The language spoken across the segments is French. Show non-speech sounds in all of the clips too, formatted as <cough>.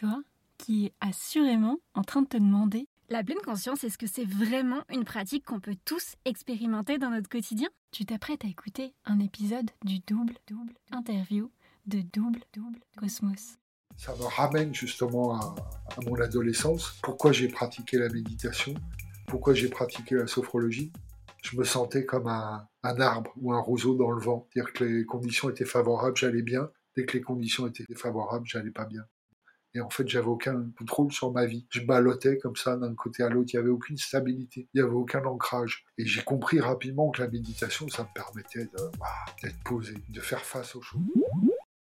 Toi qui es assurément en train de te demander la pleine conscience, est-ce que c'est vraiment une pratique qu'on peut tous expérimenter dans notre quotidien? Tu t'apprêtes à écouter un épisode du double double interview de double double cosmos. Ça me ramène justement à, mon adolescence. Pourquoi j'ai pratiqué la méditation? Pourquoi j'ai pratiqué la sophrologie? Je me sentais comme un, un arbre ou un roseau dans le vent. C'est-à-dire que les conditions étaient favorables, j'allais bien. Dès que les conditions étaient défavorables, j'allais pas bien. Et en fait, j'avais aucun contrôle sur ma vie. Je ballottais comme ça d'un côté à l'autre. Il n'y avait aucune stabilité. Il n'y avait aucun ancrage. Et j'ai compris rapidement que la méditation, ça me permettait d'être posé, de faire face aux choses.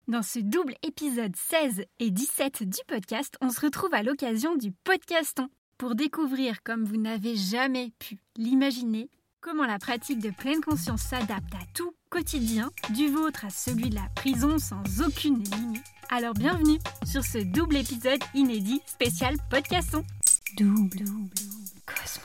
Dans ce double épisode 16 et 17 du podcast, on se retrouve à l'occasion du podcaston pour découvrir, comme vous n'avez jamais pu l'imaginer, comment la pratique de pleine conscience s'adapte à tout quotidien, du vôtre à celui de la prison sans aucune limite. Alors bienvenue sur ce double épisode inédit spécial podcaston. Double, double, cosmos.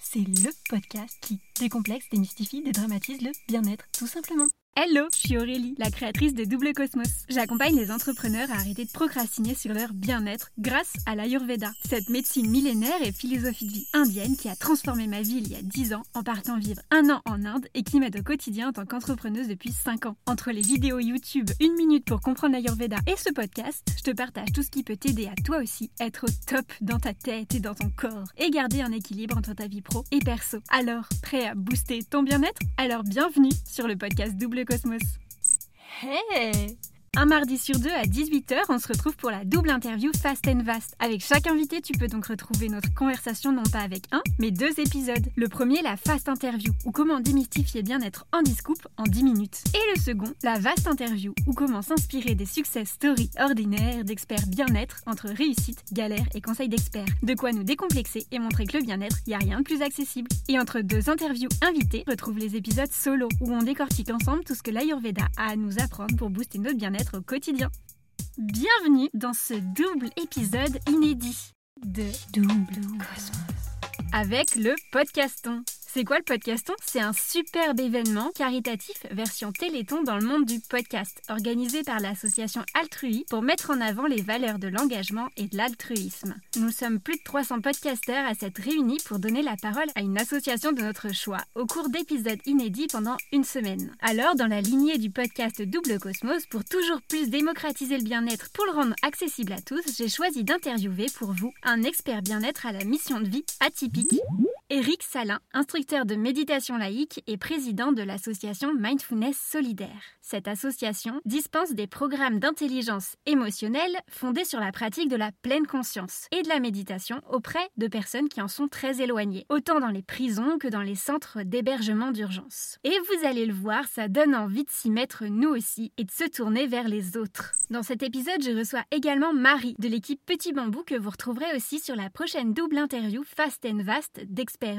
C'est le podcast qui décomplexe, démystifie, dédramatise le bien-être, tout simplement. Hello, je suis Aurélie, la créatrice de Double Cosmos. J'accompagne les entrepreneurs à arrêter de procrastiner sur leur bien-être grâce à l'Ayurveda, cette médecine millénaire et philosophie de vie indienne qui a transformé ma vie il y a 10 ans en partant vivre un an en Inde et qui m'aide au quotidien en tant qu'entrepreneuse depuis 5 ans. Entre les vidéos YouTube, une minute pour comprendre l'Ayurveda et ce podcast, je te partage tout ce qui peut t'aider à toi aussi être au top dans ta tête et dans ton corps et garder un équilibre entre ta vie pro et perso. Alors, prêt à booster ton bien-être? Alors bienvenue sur le podcast Double Cosmos. Hey un mardi sur deux à 18h, on se retrouve pour la double interview Fast and Vast. Avec chaque invité, tu peux donc retrouver notre conversation non pas avec un, mais deux épisodes. Le premier, la Fast Interview, ou comment démystifier bien-être en discoupe en 10 minutes. Et le second, la Vast Interview, ou comment s'inspirer des succès stories ordinaires d'experts bien-être entre réussite, galère et conseils d'experts. De quoi nous décomplexer et montrer que le bien-être, il n'y a rien de plus accessible. Et entre deux interviews invitées, retrouve les épisodes solo, où on décortique ensemble tout ce que l'Ayurveda a à nous apprendre pour booster notre bien-être au quotidien. Bienvenue dans ce double épisode inédit de Double Cosmos avec le podcaston. C'est quoi le podcaston C'est un superbe événement caritatif version Téléthon dans le monde du podcast, organisé par l'association Altrui pour mettre en avant les valeurs de l'engagement et de l'altruisme. Nous sommes plus de 300 podcasteurs à s'être réunis pour donner la parole à une association de notre choix, au cours d'épisodes inédits pendant une semaine. Alors, dans la lignée du podcast Double Cosmos, pour toujours plus démocratiser le bien-être pour le rendre accessible à tous, j'ai choisi d'interviewer pour vous un expert bien-être à la mission de vie atypique Éric Salin, instructeur de méditation laïque et président de l'association Mindfulness Solidaire. Cette association dispense des programmes d'intelligence émotionnelle fondés sur la pratique de la pleine conscience et de la méditation auprès de personnes qui en sont très éloignées, autant dans les prisons que dans les centres d'hébergement d'urgence. Et vous allez le voir, ça donne envie de s'y mettre nous aussi et de se tourner vers les autres. Dans cet épisode, je reçois également Marie de l'équipe Petit Bambou que vous retrouverez aussi sur la prochaine double interview Fast and Vast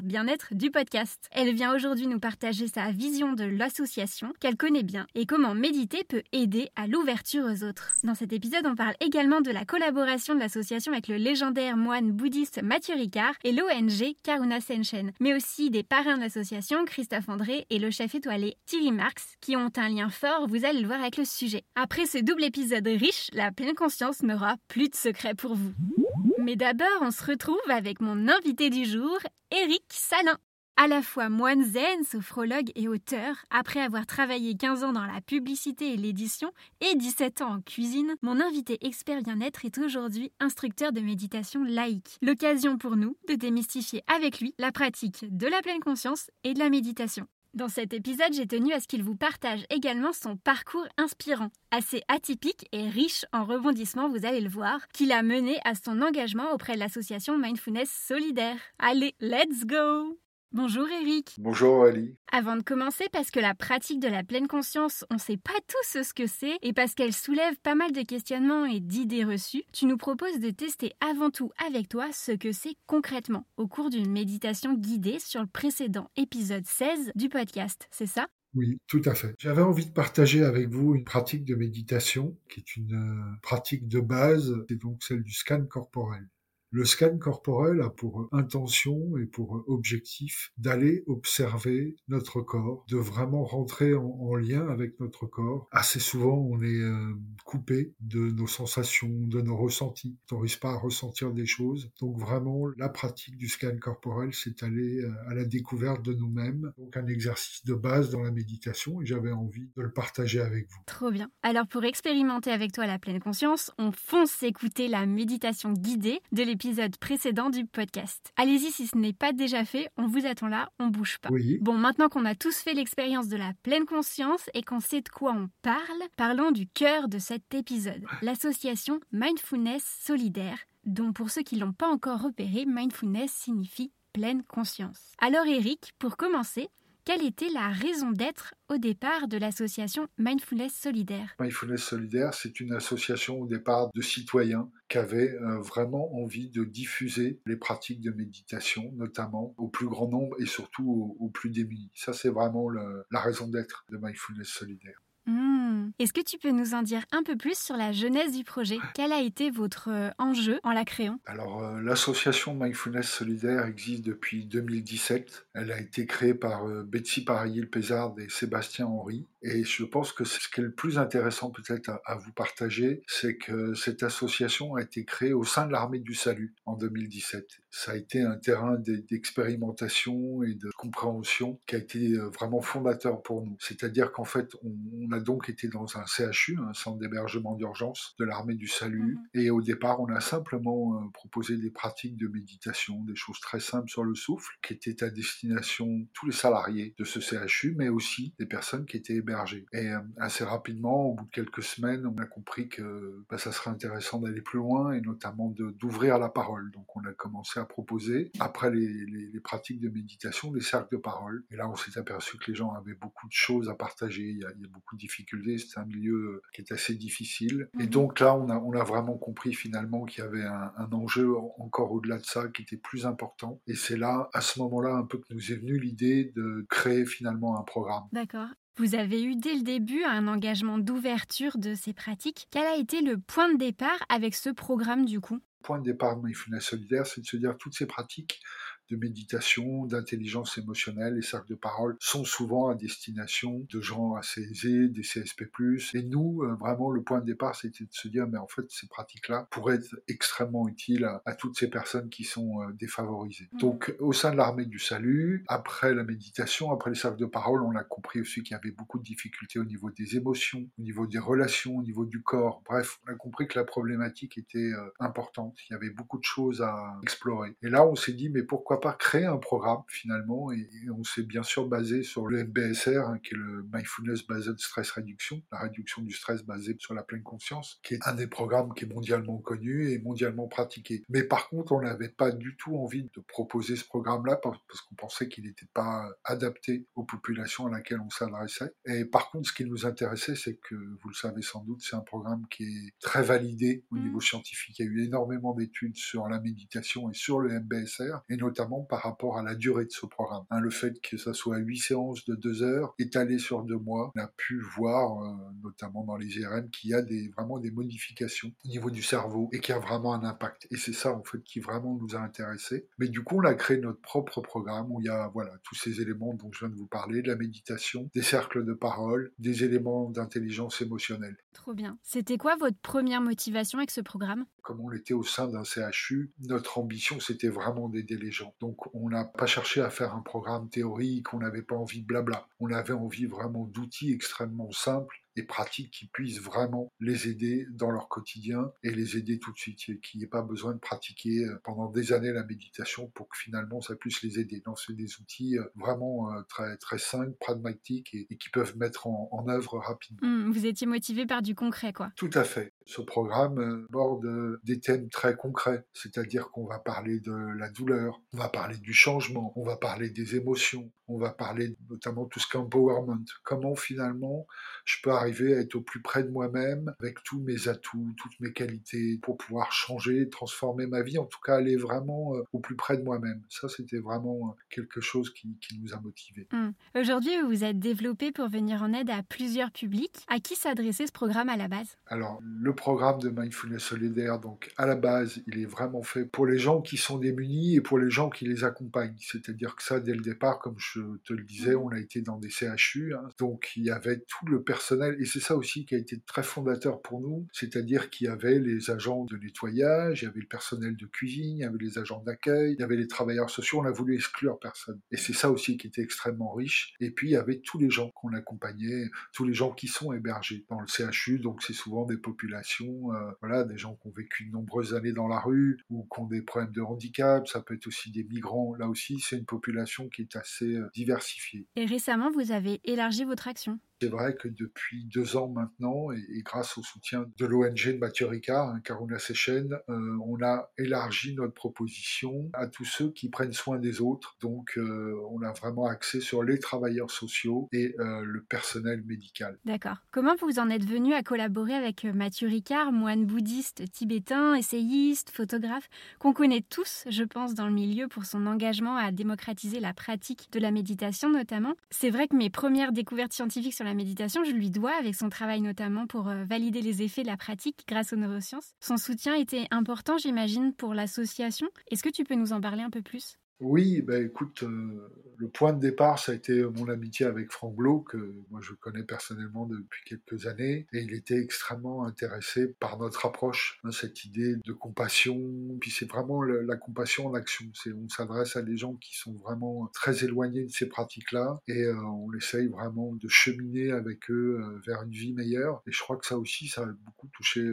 bien-être du podcast. Elle vient aujourd'hui nous partager sa vision de l'association qu'elle connaît bien et comment méditer peut aider à l'ouverture aux autres. Dans cet épisode, on parle également de la collaboration de l'association avec le légendaire moine bouddhiste Mathieu Ricard et l'ONG Karuna Senshen, mais aussi des parrains de l'association Christophe André et le chef étoilé Thierry Marx qui ont un lien fort, vous allez le voir avec le sujet. Après ce double épisode riche, la pleine conscience n'aura plus de secret pour vous. Mais d'abord, on se retrouve avec mon invité du jour, Éric Salin. À la fois moine zen, sophrologue et auteur, après avoir travaillé 15 ans dans la publicité et l'édition et 17 ans en cuisine, mon invité expert bien-être est aujourd'hui instructeur de méditation laïque. L'occasion pour nous de démystifier avec lui la pratique de la pleine conscience et de la méditation. Dans cet épisode, j'ai tenu à ce qu'il vous partage également son parcours inspirant, assez atypique et riche en rebondissements, vous allez le voir, qu'il a mené à son engagement auprès de l'association Mindfulness Solidaire. Allez, let's go Bonjour Eric. Bonjour Ali. Avant de commencer, parce que la pratique de la pleine conscience, on ne sait pas <laughs> tous ce que c'est, et parce qu'elle soulève pas mal de questionnements et d'idées reçues, tu nous proposes de tester avant tout avec toi ce que c'est concrètement au cours d'une méditation guidée sur le précédent épisode 16 du podcast, c'est ça? Oui, tout à fait. J'avais envie de partager avec vous une pratique de méditation qui est une euh, pratique de base, c'est donc celle du scan corporel. Le scan corporel a pour intention et pour objectif d'aller observer notre corps, de vraiment rentrer en, lien avec notre corps. Assez souvent, on est euh, coupé de nos sensations, de nos ressentis. On n'arrive pas à ressentir des choses. Donc vraiment, la pratique du scan corporel, c'est aller euh, à la découverte de nous-mêmes. Donc un exercice de base dans la méditation et j'avais envie de le partager avec vous. Trop bien. Alors pour expérimenter avec toi la pleine conscience, on fonce écouter la méditation guidée de l'épisode précédent du podcast. Allez-y si ce n'est pas déjà fait, on vous attend là, on bouge pas. Oui. Bon, maintenant qu'on a tous fait l'expérience de la pleine conscience et qu'on sait de quoi on parle, parlons du cœur de cet épisode, l'association Mindfulness Solidaire, dont pour ceux qui l'ont pas encore repéré, mindfulness signifie pleine conscience. Alors Eric, pour commencer, quelle était la raison d'être au départ de l'association Mindfulness Solidaire? Mindfulness Solidaire, c'est une association au départ de citoyens qui avaient euh, vraiment envie de diffuser les pratiques de méditation, notamment au plus grand nombre et surtout aux, plus démunis. Ça, c'est vraiment la raison d'être de Mindfulness Solidaire. Hmm. Est-ce que tu peux nous en dire un peu plus sur la jeunesse du projet? Quel a été votre euh, enjeu en la créant? Alors, euh, l'association Mindfulness Solidaire existe depuis 2017. Elle a été créée par euh, Betsy Pareil-Pézard et Sébastien Henry. Et je pense que ce qui est le plus intéressant peut-être à, vous partager, c'est que cette association a été créée au sein de l'armée du salut en 2017. Ça a été un terrain d'expérimentation et de compréhension qui a été vraiment fondateur pour nous. C'est-à-dire qu'en fait, on a donc été dans un CHU, un centre d'hébergement d'urgence de l'armée du salut. Mhm. Et au départ, on a simplement euh, proposé des pratiques de méditation, des choses très simples sur le souffle, qui étaient à destination de tous les salariés de ce CHU, mais aussi des personnes qui étaient hébergées. Et euh, assez rapidement, au bout de quelques semaines, on a compris que bah, ça serait intéressant d'aller plus loin et notamment d'ouvrir la parole. Donc on a commencé à proposer, après les, les, pratiques de méditation, des cercles de parole. Et là, on s'est aperçu que les gens avaient beaucoup de choses à partager, il y a, il y a beaucoup de difficultés, c'est un milieu qui est assez difficile. Et mhm. donc là, on a, on a vraiment compris finalement qu'il y avait un, enjeu encore au-delà de ça qui était plus important. Et c'est là, à ce moment-là, un peu que nous est venue l'idée de créer finalement un programme. D'accord. Vous avez eu dès le début un engagement d'ouverture de ces pratiques. Quel a été le point de départ avec ce programme du coup? Point de départ de Mindfulness Solidaire, c'est de se dire toutes ces pratiques de méditation, d'intelligence émotionnelle, les cercles de parole sont souvent à destination de gens assez aisés, des CSP+. Et nous, euh, vraiment, le point de départ, c'était de se dire, mais en fait, ces pratiques-là pourraient être extrêmement utiles à, toutes ces personnes qui sont euh, défavorisées. Mmh. Donc, au sein de l'armée du salut, après la méditation, après les cercles de parole, on a compris aussi qu'il y avait beaucoup de difficultés au niveau des émotions, au niveau des relations, au niveau du corps. Bref, on a compris que la problématique était euh, importante. Il y avait beaucoup de choses à explorer. Et là, on s'est dit, mais pourquoi pas créer un programme finalement et, on s'est bien sûr basé sur le MBSR hein, qui est le Mindfulness Based Stress Reduction, la réduction du stress basée sur la pleine conscience, qui est un des programmes qui est mondialement connu et mondialement pratiqué. Mais par contre, on n'avait pas du tout envie de proposer ce programme-là parce qu'on pensait qu'il n'était pas adapté aux populations à laquelle on s'adressait. Et par contre, ce qui nous intéressait, c'est que, vous le savez sans doute, c'est un programme qui est très validé au mmh. niveau scientifique. Il y a eu énormément d'études sur la méditation et sur le MBSR, et notamment par rapport à la durée de ce programme. Hein, le fait que ça soit 8 séances de 2 heures étalées sur 2 mois, on a pu voir, euh, notamment dans les IRM, qu'il y a vraiment des modifications au niveau du cerveau et qu'il y a vraiment un impact. Et c'est ça, en fait, qui vraiment nous a intéressés. Mais du coup, on a créé notre propre programme où il y a voilà, tous ces éléments dont je viens de vous parler, de la méditation, des cercles de parole, des éléments d'intelligence émotionnelle. Trop bien. C'était quoi votre première motivation avec ce programme? Comme on était au sein d'un CHU, notre ambition, c'était vraiment d'aider les gens. Donc on n'a pas cherché à faire un programme théorique, on n'avait pas envie de blabla. On avait envie vraiment d'outils extrêmement simples et pratiques qui puissent vraiment les aider dans leur quotidien et les aider tout de suite, qu'il n'y ait pas besoin de pratiquer euh, pendant des années la méditation pour que finalement ça puisse les aider. Donc c'est des outils euh, vraiment euh, très, très simples, pragmatiques et, qui peuvent mettre en, œuvre rapidement. Mmh, vous étiez motivé par du concret, quoi. Tout à fait. Ce programme borde des thèmes très concrets, c'est-à-dire qu'on va parler de la douleur, on va parler du changement, on va parler des émotions, on va parler notamment tout ce qu'empowerment, comment finalement je peux arriver à être au plus près de moi-même avec tous mes atouts, toutes mes qualités pour pouvoir changer, transformer ma vie, en tout cas aller vraiment euh, au plus près de moi-même. Ça, c'était vraiment euh, quelque chose qui, nous a motivés. Mmh. Aujourd'hui, vous vous êtes développé pour venir en aide à plusieurs publics. À qui s'adressait ce programme à la base? Alors, le le programme de Mindfulness Solidaire, donc à la base, il est vraiment fait pour les gens qui sont démunis et pour les gens qui les accompagnent. C'est-à-dire que ça, dès le départ, comme je te le disais, on a été dans des CHU, hein. donc il y avait tout le personnel, et c'est ça aussi qui a été très fondateur pour nous, c'est-à-dire qu'il y avait les agents de nettoyage, il y avait le personnel de cuisine, il y avait les agents d'accueil, il y avait les travailleurs sociaux, on a voulu exclure personne. Et c'est ça aussi qui était extrêmement riche. Et puis il y avait tous les gens qu'on accompagnait, tous les gens qui sont hébergés dans le CHU, donc c'est souvent des populations, euh, voilà, des gens qui ont vécu de nombreuses années dans la rue ou qui ont des problèmes de handicap, ça peut être aussi des migrants. Là aussi, c'est une population qui est assez euh, diversifiée. Et récemment, vous avez élargi votre action. C'est vrai que depuis deux ans maintenant, et, grâce au soutien de l'ONG de Mathieu Ricard, hein, Karuna Sechen, euh, on a élargi notre proposition à tous ceux qui prennent soin des autres. Donc, euh, on a vraiment axé sur les travailleurs sociaux et euh, le personnel médical. D'accord. Comment vous en êtes venu à collaborer avec Mathieu Ricard, moine bouddhiste tibétain, essayiste, photographe, qu'on connaît tous, je pense, dans le milieu pour son engagement à démocratiser la pratique de la méditation notamment? C'est vrai que mes premières découvertes scientifiques sur la méditation, je lui dois avec son travail notamment pour euh, valider les effets de la pratique grâce aux neurosciences. Son soutien était important, j'imagine, pour l'association. Est-ce que tu peux nous en parler un peu plus? Oui, ben écoute, euh, le point de départ, ça a été mon amitié avec Franck Blo, que moi je connais personnellement depuis quelques années, et il était extrêmement intéressé par notre approche, hein, cette idée de compassion, puis c'est vraiment la compassion en action, c'est on s'adresse à des gens qui sont vraiment très éloignés de ces pratiques-là, et euh, on essaye vraiment de cheminer avec eux euh, vers une vie meilleure, et je crois que ça aussi, ça a beaucoup touché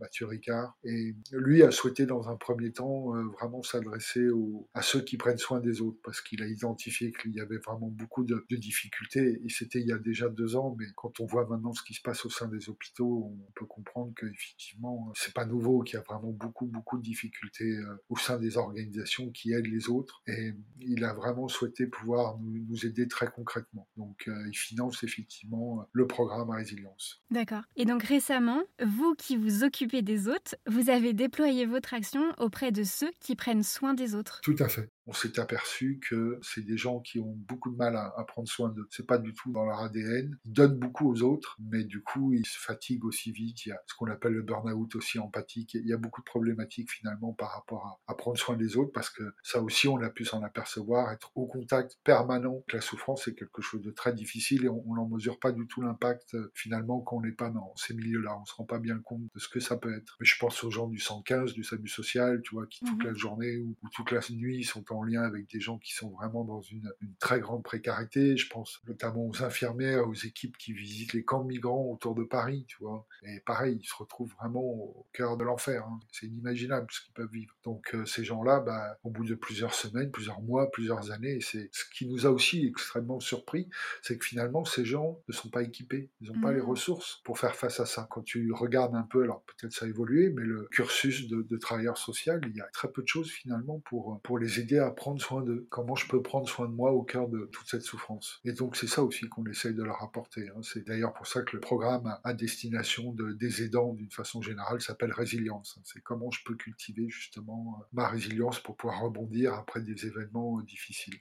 Mathieu Ricard, et lui a souhaité dans un premier temps vraiment s'adresser à ceux qui prennent soin des autres, parce qu'il a identifié qu'il y avait vraiment beaucoup de, difficultés, et c'était il y a déjà deux ans, mais quand on voit maintenant ce qui se passe au sein des hôpitaux, on peut comprendre qu'effectivement, c'est pas nouveau, qu'il y a vraiment beaucoup, beaucoup de difficultés euh, au sein des organisations qui aident les autres, et il a vraiment souhaité pouvoir nous, aider très concrètement. Donc, euh, il finance effectivement le programme Résilience. D'accord. Et donc récemment, vous qui vous occupez des autres, vous avez déployé votre action auprès de ceux qui prennent soin des autres. Tout à fait on s'est aperçu que c'est des gens qui ont beaucoup de mal à, prendre soin d'eux. C'est pas du tout dans leur ADN. Ils donnent beaucoup aux autres, mais du coup, ils se fatiguent aussi vite. Il y a ce qu'on appelle le burn-out aussi empathique. Il y a beaucoup de problématiques finalement par rapport à, prendre soin des autres parce que ça aussi, on a pu s'en apercevoir. Être au contact permanent avec la souffrance, c'est quelque chose de très difficile et on n'en mesure pas du tout l'impact euh, finalement quand on n'est pas dans ces milieux-là. On se rend pas bien compte de ce que ça peut être. Mais je pense aux gens du 115, du SAMU social, tu vois, qui toute mmh la journée ou, ou toute la nuit sont en lien avec des gens qui sont vraiment dans une, très grande précarité. Je pense notamment aux infirmières, aux équipes qui visitent les camps de migrants autour de Paris, tu vois. Et pareil, ils se retrouvent vraiment au cœur de l'enfer. Hein. C'est inimaginable ce qu'ils peuvent vivre. Donc euh, ces gens-là, bah, au bout de plusieurs semaines, plusieurs mois, plusieurs années, c'est ce qui nous a aussi extrêmement surpris, c'est que finalement ces gens ne sont pas équipés, ils n'ont pas les mmh. ressources pour faire face à ça. Quand tu regardes un peu, alors peut-être ça a évolué, mais le cursus de, de travailleur social, il y a très peu de choses finalement pour, pour les aider à prendre soin de comment je peux prendre soin de moi au cœur de toute cette souffrance. Et donc c'est ça aussi qu'on essaye de leur apporter. Hein. C'est d'ailleurs pour ça que le programme à destination de, des aidants d'une façon générale s'appelle résilience. Hein. C'est comment je peux cultiver justement euh, ma résilience pour pouvoir rebondir après des événements euh, difficiles.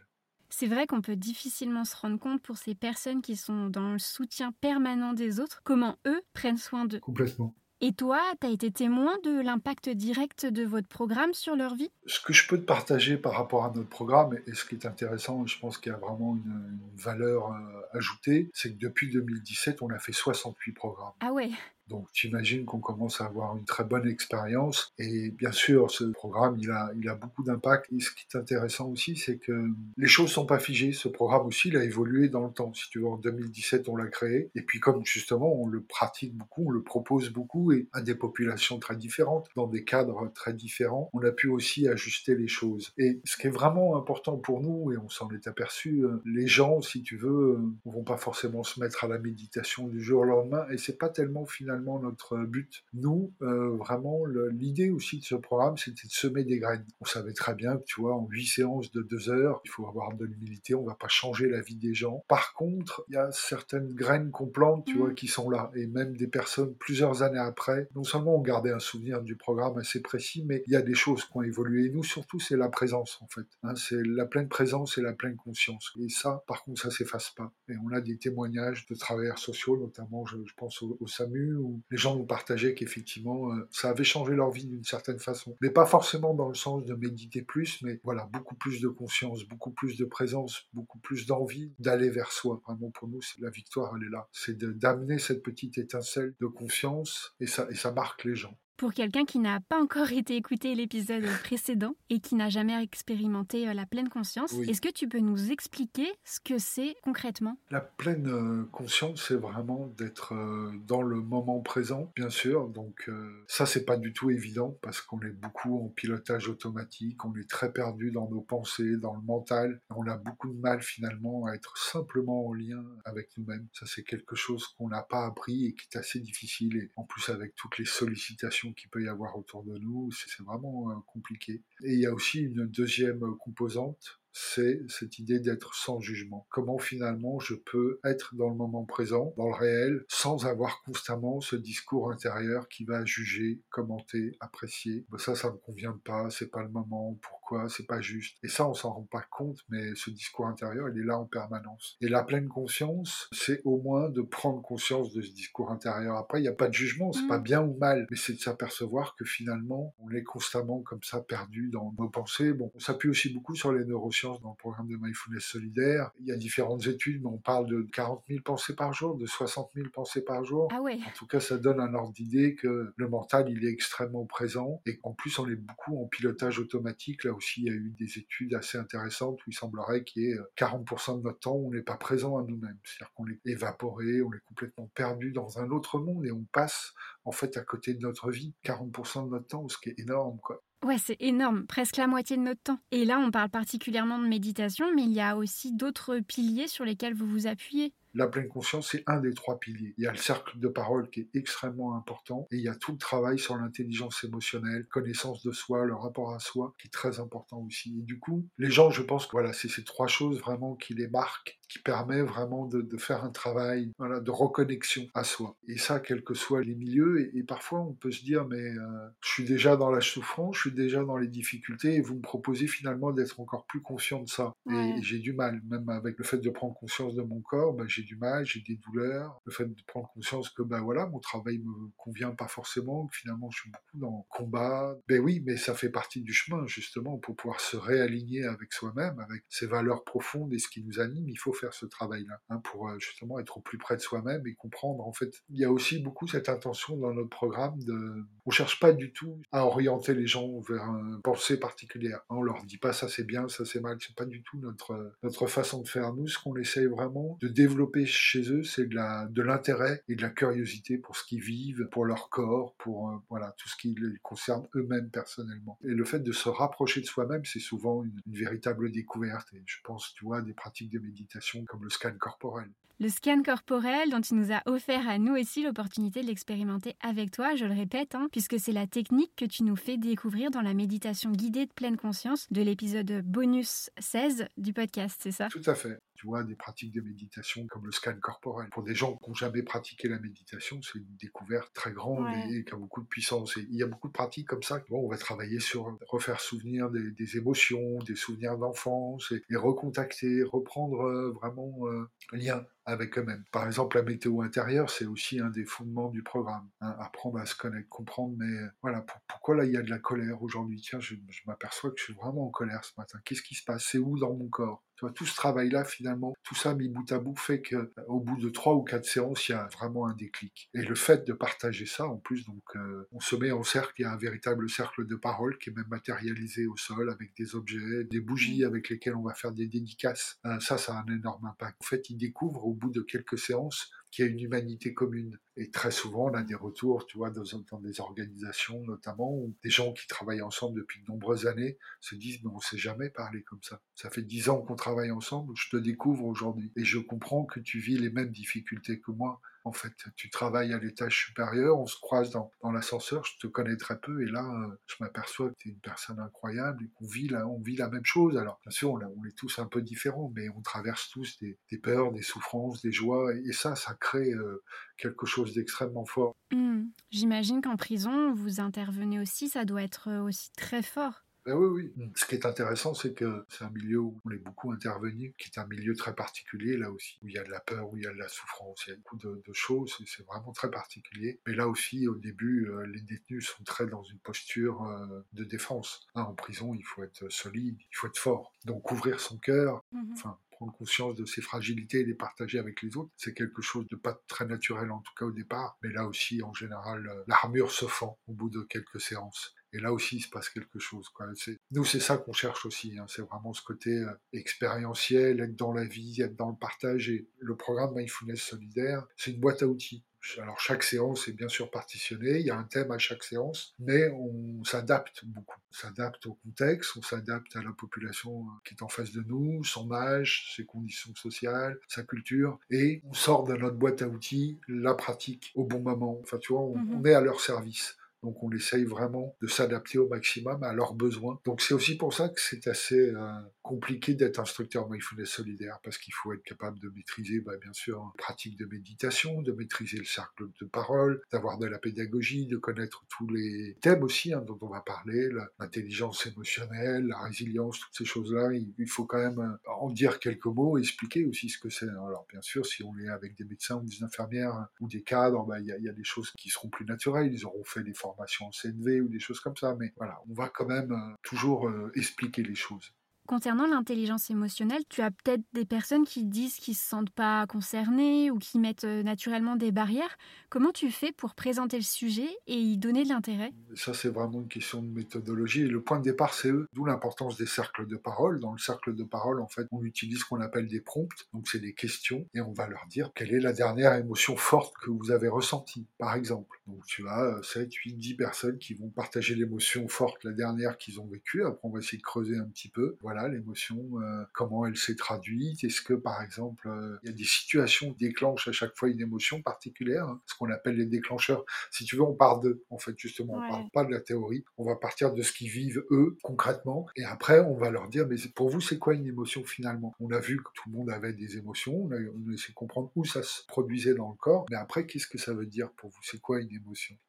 C'est vrai qu'on peut difficilement se rendre compte pour ces personnes qui sont dans le soutien permanent des autres, comment eux prennent soin d'eux. Complètement. Et toi, tu as été témoin de l'impact direct de votre programme sur leur vie? Ce que je peux te partager par rapport à notre programme, et ce qui est intéressant, je pense qu'il y a vraiment une, valeur euh, ajoutée, c'est que depuis 2017, on a fait 68 programmes. Ah ouais? Donc j'imagine qu'on commence à avoir une très bonne expérience. Et bien sûr, ce programme, il a, il a beaucoup d'impact. Et ce qui est intéressant aussi, c'est que les choses sont pas figées. Ce programme aussi, il a évolué dans le temps. Si tu veux, en 2017, on l'a créé. Et puis comme justement, on le pratique beaucoup, on le propose beaucoup et à des populations très différentes, dans des cadres très différents, on a pu aussi ajuster les choses. Et ce qui est vraiment important pour nous, et on s'en est aperçu, euh, les gens, si tu veux, ne euh, vont pas forcément se mettre à la méditation du jour au lendemain. Et c'est pas tellement finalement notre but. Nous, euh, vraiment, l'idée aussi de ce programme, c'était de semer des graines. On savait très bien que, tu vois, en huit séances de deux heures, il faut avoir de l'humilité, on va pas changer la vie des gens. Par contre, il y a certaines graines qu'on plante, tu vois, mmh. qui sont là. Et même des personnes, plusieurs années après, non seulement on gardait un souvenir du programme assez précis, mais il y a des choses qui ont évolué. Et nous, surtout, c'est la présence, en fait. Hein. c'est la pleine présence et la pleine conscience. Et ça, par contre, ça s'efface pas. Et on a des témoignages de travailleurs sociaux, notamment, je, pense au, SAMU, les gens nous partageaient qu'effectivement, euh, ça avait changé leur vie d'une certaine façon. Mais pas forcément dans le sens de méditer plus, mais voilà, beaucoup plus de conscience, beaucoup plus de présence, beaucoup plus d'envie d'aller vers soi. Vraiment, pour nous, la victoire, elle est là. C'est d'amener cette petite étincelle de confiance et ça, et ça marque les gens. Pour quelqu'un qui n'a pas encore <laughs> été écouté l'épisode précédent et qui n'a jamais expérimenté euh, la pleine conscience, est-ce que tu peux nous expliquer ce que c'est concrètement? La pleine euh, conscience, c'est vraiment d'être euh, dans le moment présent, bien sûr. Donc ça, c'est pas du tout évident parce qu'on est beaucoup en pilotage automatique, on est très perdu dans nos pensées, dans le mental. On a beaucoup de mal finalement à être simplement en lien avec nous-mêmes. Ça, c'est quelque chose qu'on n'a pas appris et qui est assez difficile. Et en plus, avec toutes les sollicitations qu'il peut y avoir autour de nous, c'est vraiment euh, compliqué. Et il y a aussi une deuxième composante, c'est cette idée d'être sans jugement. Comment finalement je peux être dans le moment présent, dans le réel, sans avoir constamment ce discours intérieur qui va juger, commenter, apprécier. Ben ça, ça me convient pas, c'est pas le moment, pourquoi, c'est pas juste. Et ça, on s'en rend pas compte, mais ce discours intérieur, il est là en permanence. Et la pleine conscience, c'est au moins de prendre conscience de ce discours intérieur. Après, il n'y a pas de jugement, c'est pas mm. bien ou mal, mais c'est de s'apercevoir que finalement, on est constamment comme ça perdu dans nos pensées. Bon, on s'appuie aussi beaucoup sur les neurosciences dans le programme de Mindfulness Solidaire. Il y a différentes études, mais on parle de 40 000 pensées par jour, de 60 000 pensées par jour. Ah ouais. En tout cas, ça donne un ordre d'idée que le mental, il est extrêmement présent et qu'en plus, on est beaucoup en pilotage automatique. Là aussi, il y a eu des études assez intéressantes où il semblerait qu'il y ait 40% de notre temps où on n'est pas présent à nous-mêmes. C'est-à-dire qu'on est évaporé, on est complètement perdu dans un autre monde et on passe en fait à côté de notre vie 40% de notre temps, ce qui est énorme. Quoi. Ouais, c'est énorme, presque la moitié de notre temps. Et là, on parle particulièrement de méditation, mais il y a aussi d'autres piliers sur lesquels vous vous appuyez. La pleine conscience, c'est un des trois piliers. Il y a le cercle de parole qui est extrêmement important et il y a tout le travail sur l'intelligence émotionnelle, connaissance de soi, le rapport à soi qui est très important aussi. Et du coup, les gens, je pense que voilà, c'est ces trois choses vraiment qui les marquent qui permet vraiment de, faire un travail voilà, de reconnexion à soi. Et ça, quels que soient les milieux. Et, parfois, on peut se dire, mais euh, je suis déjà dans la souffrance, je suis déjà dans les difficultés, et vous me proposez finalement d'être encore plus conscient de ça. Et, j'ai du mal, même avec le fait de prendre conscience de mon corps, ben, j'ai du mal, j'ai des douleurs. Le fait de prendre conscience que ben voilà, mon travail me convient pas forcément, que finalement je suis beaucoup dans le combat. Ben oui, mais ça fait partie du chemin justement pour pouvoir se réaligner avec soi-même, avec ses valeurs profondes et ce qui nous anime. Il faut faire ce travail-là, hein, pour euh, justement être au plus près de soi-même et comprendre. En fait, il y a aussi beaucoup cette intention dans notre programme de. On cherche pas du tout à orienter les gens vers une pensée particulière. Hein, on leur dit pas ça c'est bien, ça c'est mal. C'est pas du tout notre notre façon de faire. Nous, ce qu'on essaye vraiment de développer chez eux, c'est de l'intérêt et de la curiosité pour ce qu'ils vivent, pour leur corps, pour euh, voilà tout ce qui les concerne eux-mêmes personnellement. Et le fait de se rapprocher de soi-même, c'est souvent une, véritable découverte. Et je pense, tu vois, des pratiques de méditation comme le scan corporel. Le scan corporel dont tu nous as offert à nous aussi l'opportunité de l'expérimenter avec toi, je le répète, hein, puisque c'est la technique que tu nous fais découvrir dans la méditation guidée de pleine conscience de l'épisode bonus 16 du podcast, c'est ça? Tout à fait tu vois, des pratiques de méditation comme le scan corporel. Pour des gens qui n'ont jamais pratiqué la méditation, c'est une découverte très grande et, qui a beaucoup de puissance. Et il y a beaucoup de pratiques comme ça. Bon, on va travailler sur refaire souvenir des, émotions, des souvenirs d'enfance et, recontacter, reprendre euh, vraiment euh, lien avec eux-mêmes. Par exemple, la météo intérieure, c'est aussi un des fondements du programme. Hein, apprendre à se connaître, comprendre, mais euh, voilà, pourquoi là il y a de la colère aujourd'hui? Tiens, je, je m'aperçois que je suis vraiment en colère ce matin. Qu'est-ce qui se passe? C'est où dans mon corps? Tout ce travail-là, finalement, tout ça mis bout à bout fait qu'au euh, bout de trois ou quatre séances, il y a vraiment un déclic. Et le fait de partager ça, en plus, donc, euh, on se met en cercle, il y a un véritable cercle de parole qui est même matérialisé au sol avec des objets, des bougies avec lesquelles on va faire des dédicaces. Euh, ça, ça a un énorme impact. En fait, ils découvrent au bout de quelques séances qu'il y a une humanité commune. Et très souvent, a des retours, tu vois, dans, des organisations notamment, où des gens qui travaillent ensemble depuis de nombreuses années se disent, mais on ne s'est jamais parlé comme ça. Ça fait dix ans qu'on travaille ensemble, je te découvre aujourd'hui. Et je comprends que tu vis les mêmes difficultés que moi. En fait, tu travailles à l'étage supérieur, on se croise dans, l'ascenseur, je te connais très peu, et là, euh, je m'aperçois que tu es une personne incroyable et qu'on vit, là, on vit la même chose. Alors, bien sûr, on, on est tous un peu différents, mais on traverse tous des, peurs, des souffrances, des joies, et, ça, ça crée euh, quelque chose d'extrêmement fort. Mmh. J'imagine qu'en prison, vous intervenez aussi, ça doit être euh, aussi très fort. Ben oui, oui. Ce qui est intéressant, c'est que c'est un milieu où on est beaucoup intervenu, qui est un milieu très particulier là aussi, où il y a de la peur, où il y a de la souffrance, il y a beaucoup de, choses, c'est vraiment très particulier. Mais là aussi, au début, euh, les détenus sont très dans une posture euh, de défense. Hein, en prison, il faut être solide, il faut être fort. Donc ouvrir son cœur, mmh enfin prendre conscience de ses fragilités et les partager avec les autres, c'est quelque chose de pas très naturel en tout cas au départ. Mais là aussi, en général, euh, l'armure se fend au bout de quelques séances. Et là aussi, il se passe quelque chose. Quoi. Nous, c'est ça qu'on cherche aussi. Hein. C'est vraiment ce côté euh, expérientiel, être dans la vie, être dans le partage. Et le programme Mindfulness Solidaire, c'est une boîte à outils. Alors chaque séance est bien sûr partitionnée, il y a un thème à chaque séance, mais on s'adapte beaucoup. On s'adapte au contexte, on s'adapte à la population euh, qui est en face de nous, son âge, ses conditions sociales, sa culture, et on sort de notre boîte à outils la pratique au bon moment. Enfin tu vois, on, mmh on est à leur service. Donc on essaye vraiment de s'adapter au maximum à leurs besoins. Donc c'est aussi pour ça que c'est assez euh, compliqué d'être instructeur mindfulness solidaire, parce qu'il faut être capable de maîtriser, bah, bien sûr, une pratique de méditation, de maîtriser le cercle de parole, d'avoir de la pédagogie, de connaître tous les thèmes aussi hein, dont on va parler, l'intelligence émotionnelle, la résilience, toutes ces choses-là. Il, faut quand même euh, en dire quelques mots, expliquer aussi ce que c'est. Alors bien sûr, si on est avec des médecins ou des infirmières ou des cadres, bah, il y, a des choses qui seront plus naturelles. Ils auront fait des formations formation en CNV ou des choses comme ça. Mais voilà, on va quand même euh, toujours euh, expliquer les choses. Concernant l'intelligence émotionnelle, tu as peut-être des personnes qui disent qu'ils ne se sentent pas concernés ou qui mettent euh, naturellement des barrières. Comment tu fais pour présenter le sujet et y donner de l'intérêt? Ça, c'est vraiment une question de méthodologie. le point de départ, c'est eux. D'où l'importance des cercles de parole. Dans le cercle de parole, en fait, on utilise ce qu'on appelle des prompts. Donc, c'est des questions et on va leur dire quelle est la dernière émotion forte que vous avez ressentie, par exemple. Donc, tu as 7, 8, 10 personnes qui vont partager l'émotion forte, la dernière qu'ils ont vécue. Après, on va essayer de creuser un petit peu. Voilà l'émotion, euh, comment elle s'est traduite, est-ce que par exemple euh, il y a des situations qui déclenchent à chaque fois une émotion particulière, hein, ce qu'on appelle les déclencheurs. Si tu veux, on part d'eux, en fait, justement, on parle pas de la théorie, on va partir de ce qu'ils vivent eux, concrètement, et après on va leur dire, mais pour vous, c'est quoi une émotion finalement? On a vu que tout le monde avait des émotions, on a, on a essayé de comprendre où ça se produisait dans le corps, mais après, qu'est-ce que ça veut dire pour vous? C'est quoi une émotion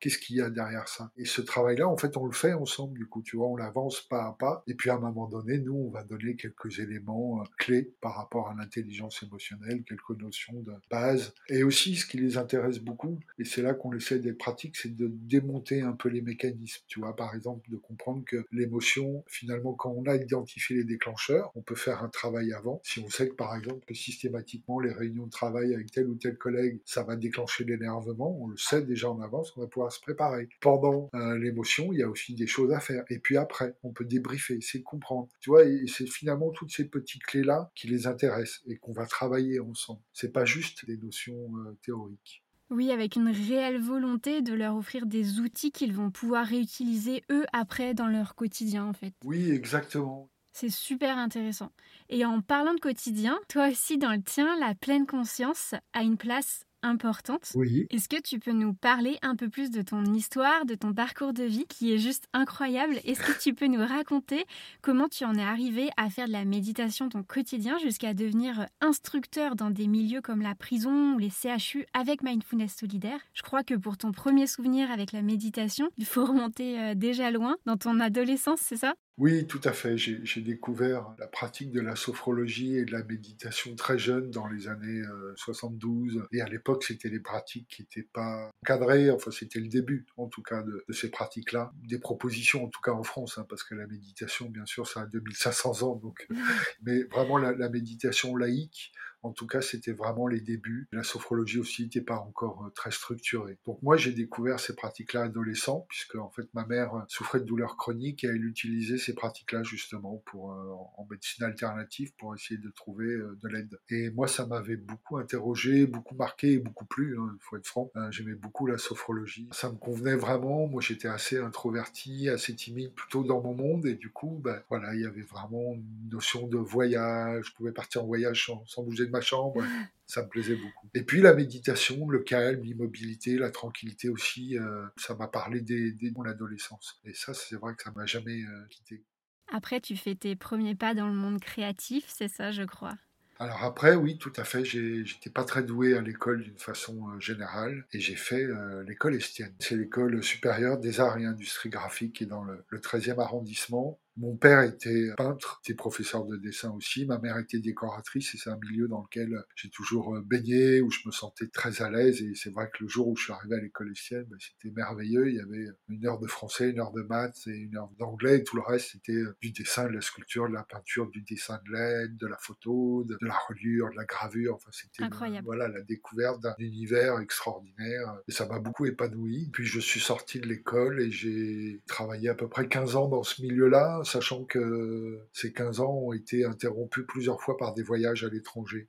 Qu'est-ce qu'il y a derrière ça? Et ce travail-là, en fait, on le fait ensemble, du coup, tu vois, on l'avance pas à pas, et puis à un moment donné, nous, on va donner quelques éléments euh, clés par rapport à l'intelligence émotionnelle, quelques notions de base. Et aussi, ce qui les intéresse beaucoup, et c'est là qu'on essaie d'être pratique, c'est de démonter un peu les mécanismes. Tu vois, par exemple, de comprendre que l'émotion, finalement, quand on a identifié les déclencheurs, on peut faire un travail avant. Si on sait que, par exemple, que systématiquement, les réunions de travail avec tel ou tel collègue, ça va déclencher l'énervement, on le sait déjà en on va pouvoir se préparer. Pendant euh, l'émotion, il y a aussi des choses à faire. Et puis après, on peut débriefer, essayer de comprendre. Tu vois, et c'est finalement toutes ces petites clés-là qui les intéressent et qu'on va travailler ensemble. C'est pas juste des notions euh, théoriques. Oui, avec une réelle volonté de leur offrir des outils qu'ils vont pouvoir réutiliser eux après dans leur quotidien en fait. Oui, exactement. C'est super intéressant. Et en parlant de quotidien, toi aussi dans le tien, la pleine conscience a une place importante. Oui. Est-ce que tu peux nous parler un peu plus de ton histoire, de ton parcours de vie qui est juste incroyable? Est-ce que tu peux nous raconter comment tu en es arrivé à faire de la méditation ton quotidien jusqu'à devenir instructeur dans des milieux comme la prison ou les CHU avec Mindfulness Solidaire? Je crois que pour ton premier souvenir avec la méditation, il faut remonter euh, déjà loin, dans ton adolescence, c'est ça? Oui, tout à fait. J'ai découvert la pratique de la sophrologie et de la méditation très jeune dans les années 72. Euh, et à l'époque, c'était des pratiques qui n'étaient pas encadrées. Enfin, c'était le début, en tout cas, de, ces pratiques-là. Des propositions, en tout cas en France, hein, parce que la méditation, bien sûr, ça a 2500 ans. Donc, <laughs> mais vraiment, la méditation laïque, en tout cas, c'était vraiment les débuts. La sophrologie aussi n'était pas encore euh, très structurée. Donc moi, j'ai découvert ces pratiques-là adolescent, puisque en fait ma mère euh, souffrait de douleurs chroniques et elle utilisait ces pratiques-là justement pour euh, en médecine alternative pour essayer de trouver de l'aide. Et moi, ça m'avait beaucoup interrogé, beaucoup marqué et beaucoup plu. Hein, il faut être franc. J'aimais beaucoup la sophrologie. Ça me convenait vraiment. Moi, j'étais assez introverti, assez timide, plutôt dans mon monde, et du coup, ben, voilà, il y avait vraiment une notion de voyage. Je pouvais partir en voyage sans, sans bouger ma chambre. Ça me plaisait beaucoup. Et puis la méditation, le calme, l'immobilité, la tranquillité aussi, euh, ça m'a parlé dès, mon adolescence. Et ça, c'est vrai que ça m'a jamais euh, quitté. Après, tu fais tes premiers pas dans le monde créatif, c'est ça, je crois? Alors après, oui, tout à fait. J'étais pas très doué à l'école d'une façon euh, générale et j'ai fait l'école Estienne. C'est l'école supérieure des arts et industries graphiques qui est dans le, le 13e arrondissement Mon père était peintre, était professeur de dessin aussi. Ma mère était décoratrice et c'est un milieu dans lequel j'ai toujours euh, baigné, où je me sentais très à l'aise. Et c'est vrai que le jour où je suis arrivé à l'école estienne, ben, c'était merveilleux. Il y avait une heure de français, une heure de maths et une heure d'anglais. Et tout le reste, c'était euh, du dessin, de la sculpture, de la peinture, du dessin de laine, de la photo, de, la reliure, de la gravure. Enfin, c'était Incroyable. voilà la découverte d'un univers extraordinaire. Et ça m'a beaucoup épanoui. Puis je suis sorti de l'école et j'ai travaillé à peu près 15 ans dans ce milieu-là, sachant que ces 15 ans ont été interrompus plusieurs fois par des voyages à l'étranger.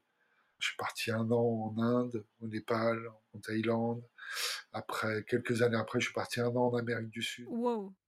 Je suis parti un an en Inde, au Népal, en Thaïlande. Après, quelques années après, je suis parti un an en Amérique du Sud.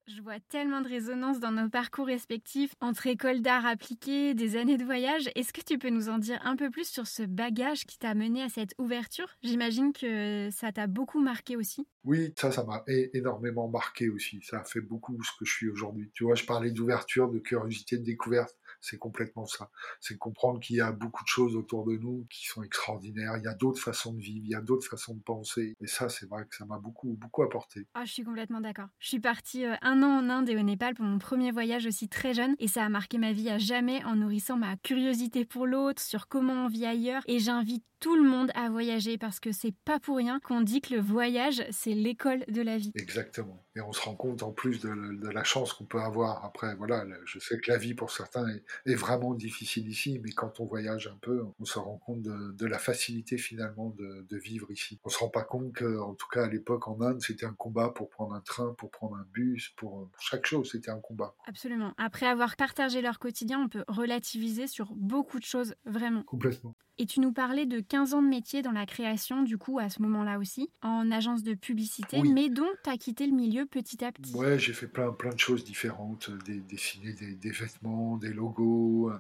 Je vois tellement de résonance dans nos parcours respectifs entre école d'art appliquée, des années de voyage. Est-ce que tu peux nous en dire un peu plus sur ce bagage qui t'a mené à cette ouverture? J'imagine que ça t'a beaucoup marqué aussi. Oui, ça, ça m'a énormément marqué aussi. Ça a fait beaucoup ce que je suis aujourd'hui. Tu vois, je parlais d'ouverture, de curiosité, de découverte c'est complètement ça. C'est comprendre qu'il y a beaucoup de choses autour de nous qui sont extraordinaires. Il y a d'autres façons de vivre, il y a d'autres façons de penser. Et ça, c'est vrai que ça m'a beaucoup, beaucoup apporté. Ah, je suis complètement d'accord. Je suis partie euh, un an en Inde et au Népal pour mon premier voyage aussi très jeune. Et ça a marqué ma vie à jamais en nourrissant ma curiosité pour l'autre, sur comment on vit ailleurs. Et j'invite tout le monde à voyager parce que c'est pas pour rien qu'on dit que le voyage, c'est l'école de la vie. Exactement. Et on se rend compte en plus de, la chance qu'on peut avoir. Après, voilà, je sais que la vie pour certains est, vraiment difficile ici, mais quand on voyage un peu, on se rend compte de, la facilité finalement de, vivre ici. On se rend pas compte qu'en tout cas à l'époque en Inde, c'était un combat pour prendre un train, pour prendre un bus, pour, pour chaque chose, c'était un combat. Absolument. Après avoir partagé leur quotidien, on peut relativiser sur beaucoup de choses, vraiment. Complètement. Et tu nous parlais de 15 ans de métier dans la création, du coup, à ce moment-là aussi, en agence de publicité, mais dont tu as quitté le milieu petit à petit. Ouais, j'ai fait plein, plein de choses différentes, des, dessiner des, vêtements, des logos,